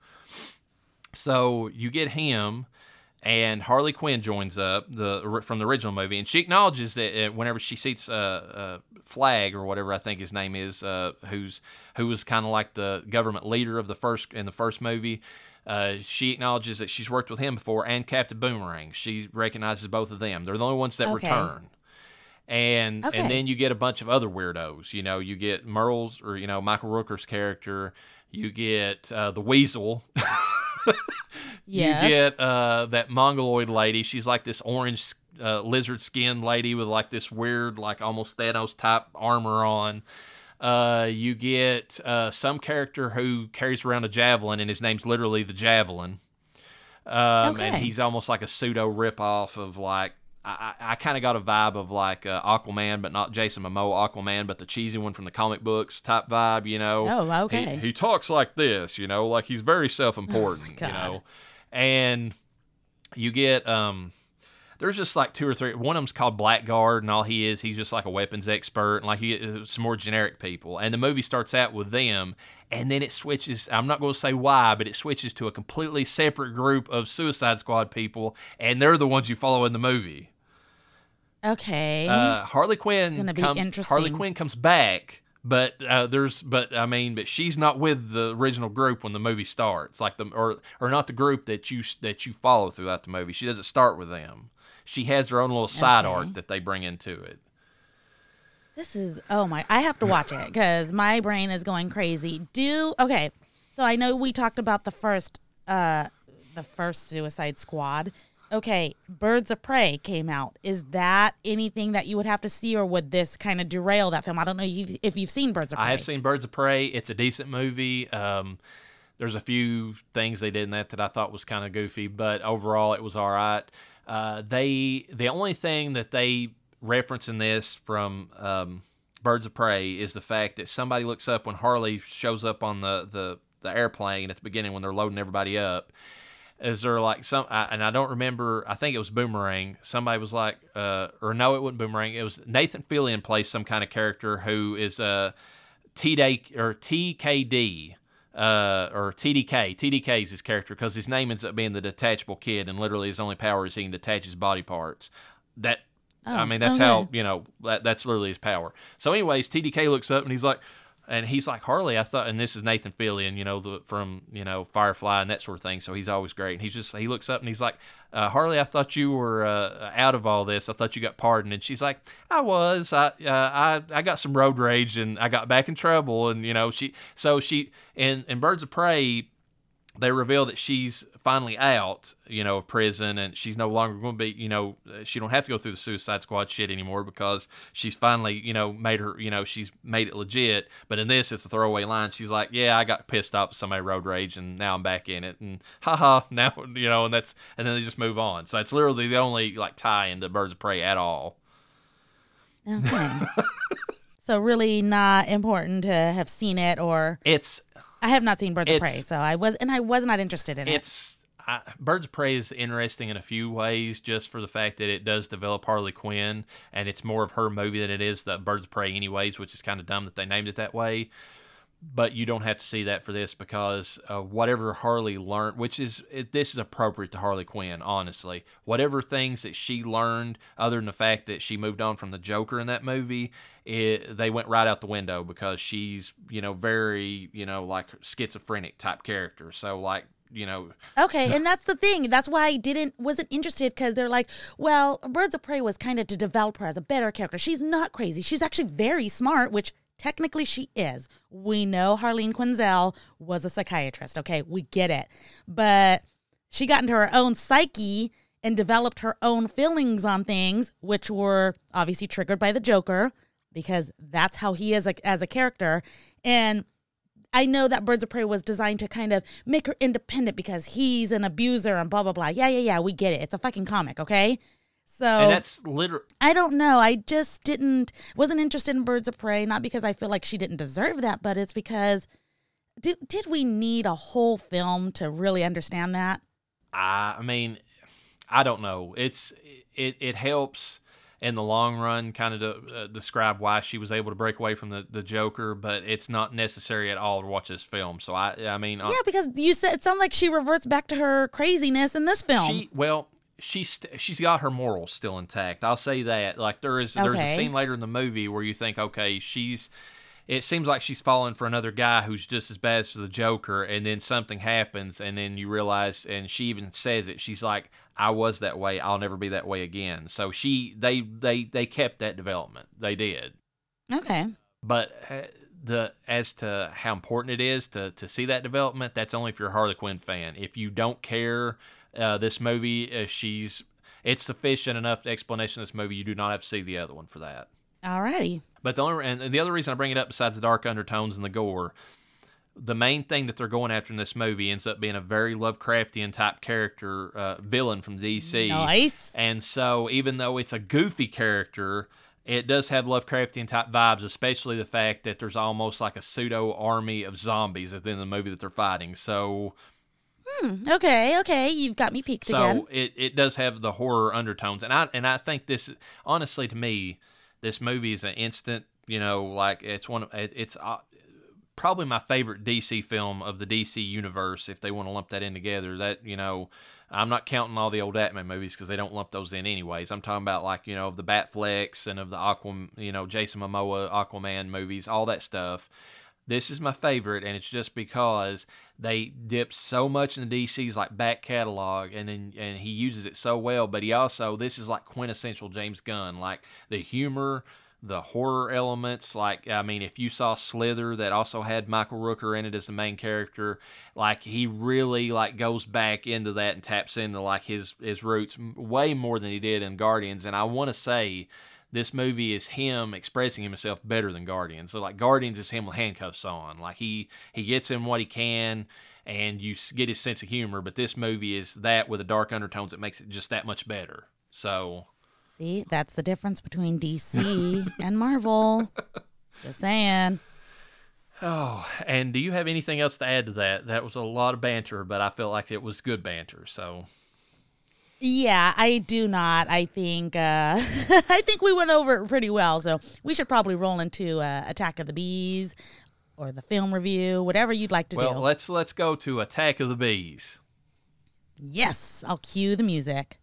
So you get him and Harley Quinn joins up the from the original movie, and she acknowledges that uh, whenever she sees uh, uh, Flag or whatever I think his name is, uh, who's who was kind of like the government leader of the first in the first movie. Uh, she acknowledges that she's worked with him before and Captain Boomerang. She recognizes both of them. They're the only ones that okay. return. And okay. and then you get a bunch of other weirdos. You know, you get Merle's or you know Michael Rooker's character. You get uh, the Weasel. [laughs] yes. You get uh, that mongoloid lady. She's like this orange uh, lizard skin lady with like this weird, like almost Thanos type armor on. Uh, you get uh, some character who carries around a javelin, and his name's literally the Javelin. Um, okay. And he's almost like a pseudo ripoff of like I, I kind of got a vibe of like uh, Aquaman, but not Jason Momoa Aquaman, but the cheesy one from the comic books type vibe, you know. Oh, okay. He, he talks like this, you know, like he's very self important, oh, [laughs] you know. And you get um there's just like two or three. One of them's called Blackguard, and all he is, he's just like a weapons expert, and like he uh, some more generic people. And the movie starts out with them, and then it switches. I'm not going to say why, but it switches to a completely separate group of Suicide Squad people, and they're the ones you follow in the movie. Okay. Uh, Harley Quinn. It's be interesting. Harley Quinn comes back, but uh, there's, but I mean, but she's not with the original group when the movie starts, like the or or not the group that you that you follow throughout the movie. She doesn't start with them. She has her own little side okay. arc that they bring into it. This is oh my! I have to watch it because my brain is going crazy. Do okay. So I know we talked about the first, uh, the first Suicide Squad okay, Birds of Prey came out. Is that anything that you would have to see, or would this kind of derail that film? I don't know if you've seen Birds of Prey. I have seen Birds of Prey. It's a decent movie. Um, there's a few things they did in that that I thought was kind of goofy, but overall it was all right. Uh, they the only thing that they reference in this from um, Birds of Prey is the fact that somebody looks up when Harley shows up on the the, the airplane at the beginning when they're loading everybody up. Is there like some I, and I don't remember I think it was Boomerang. Somebody was like uh or no it wasn't Boomerang. It was Nathan Fillion plays some kind of character who is uh T Day or TKD uh or TDK TDK is his character because his name ends up being the detachable kid and literally his only power is he can detach his body parts. That oh, I mean that's okay. how you know that, that's literally his power. So anyways TDK looks up and he's like and he's like Harley. I thought, and this is Nathan Fillion, you know, the, from you know Firefly and that sort of thing. So he's always great. And he's just he looks up and he's like, uh, Harley, I thought you were uh, out of all this. I thought you got pardoned. And she's like, I was. I uh, I I got some road rage and I got back in trouble. And you know she so she and in Birds of Prey they reveal that she's finally out, you know, of prison, and she's no longer going to be, you know, uh, she don't have to go through the Suicide Squad shit anymore because she's finally, you know, made her, you know, she's made it legit. But in this, it's a throwaway line. She's like, "Yeah, I got pissed off somebody road rage, and now I'm back in it, and [laughs] haha, now, you know, and that's, and then they just move on. So it's literally the only like tie into Birds of Prey at all. Okay. [laughs] so really not important to have seen it or it's I have not seen Birds of Prey, so I was and I was not interested in it. It's I, Birds of Prey is interesting in a few ways, just for the fact that it does develop Harley Quinn, and it's more of her movie than it is the Birds of Prey, anyways, which is kind of dumb that they named it that way. But you don't have to see that for this because uh, whatever Harley learned, which is it, this is appropriate to Harley Quinn, honestly. Whatever things that she learned, other than the fact that she moved on from the Joker in that movie, it, they went right out the window because she's you know very you know like schizophrenic type character. So like you know. Okay, and that's the thing. That's why I didn't wasn't interested because they're like, well, Birds of Prey was kind of to develop her as a better character. She's not crazy. She's actually very smart, which technically she is. We know Harleen Quinzel was a psychiatrist. Okay, we get it, but she got into her own psyche and developed her own feelings on things, which were obviously triggered by the Joker because that's how he is a, as a character. And I know that Birds of Prey was designed to kind of make her independent because he's an abuser and blah blah blah. Yeah, yeah, yeah. We get it. It's a fucking comic, okay? So and that's literally. I don't know. I just didn't wasn't interested in Birds of Prey. Not because I feel like she didn't deserve that, but it's because did did we need a whole film to really understand that? I mean, I don't know. It's it it helps in the long run kind of to uh, describe why she was able to break away from the, the Joker, but it's not necessary at all to watch this film. So I, I mean, uh, yeah, because you said it sounds like she reverts back to her craziness in this film. She well, she's she's got her morals still intact. I'll say that. Like there is okay. there's a scene later in the movie where you think, okay, she's it seems like she's falling for another guy who's just as bad as the Joker, and then something happens, and then you realize, and she even says it. She's like, "I was that way. I'll never be that way again." So she, they, they, they kept that development. They did. Okay. But uh, the as to how important it is to to see that development, that's only if you're a Harley Quinn fan. If you don't care, uh, this movie, uh, she's it's sufficient enough explanation of this movie. You do not have to see the other one for that. Alrighty. But the only and the other reason I bring it up besides the dark undertones and the gore, the main thing that they're going after in this movie ends up being a very Lovecraftian type character uh, villain from DC. Nice. And so even though it's a goofy character, it does have Lovecraftian type vibes, especially the fact that there's almost like a pseudo army of zombies at the end of the movie that they're fighting. So Hmm, okay, okay, you've got me peaked so again. So it, it does have the horror undertones, and I and I think this honestly to me this movie is an instant. You know, like it's one. It's uh, probably my favorite DC film of the DC universe. If they want to lump that in together, that you know, I'm not counting all the old Batman movies because they don't lump those in anyways. I'm talking about like you know the Batflecks and of the Aquaman, you know Jason Momoa Aquaman movies, all that stuff. This is my favorite, and it's just because they dip so much in the DC's like back catalog, and then and he uses it so well. But he also this is like quintessential James Gunn, like the humor, the horror elements. Like I mean, if you saw Slither, that also had Michael Rooker in it as the main character, like he really like goes back into that and taps into like his his roots way more than he did in Guardians. And I want to say this movie is him expressing himself better than Guardians. So like Guardians is him with handcuffs on. Like he he gets in what he can and you get his sense of humor, but this movie is that with the dark undertones that makes it just that much better. So See, that's the difference between DC [laughs] and Marvel. Just saying. Oh, and do you have anything else to add to that? That was a lot of banter, but I felt like it was good banter. So yeah, I do not. I think uh, [laughs] I think we went over it pretty well. So we should probably roll into uh, Attack of the Bees or the film review, whatever you'd like to well, do. Well, let's let's go to Attack of the Bees. Yes, I'll cue the music.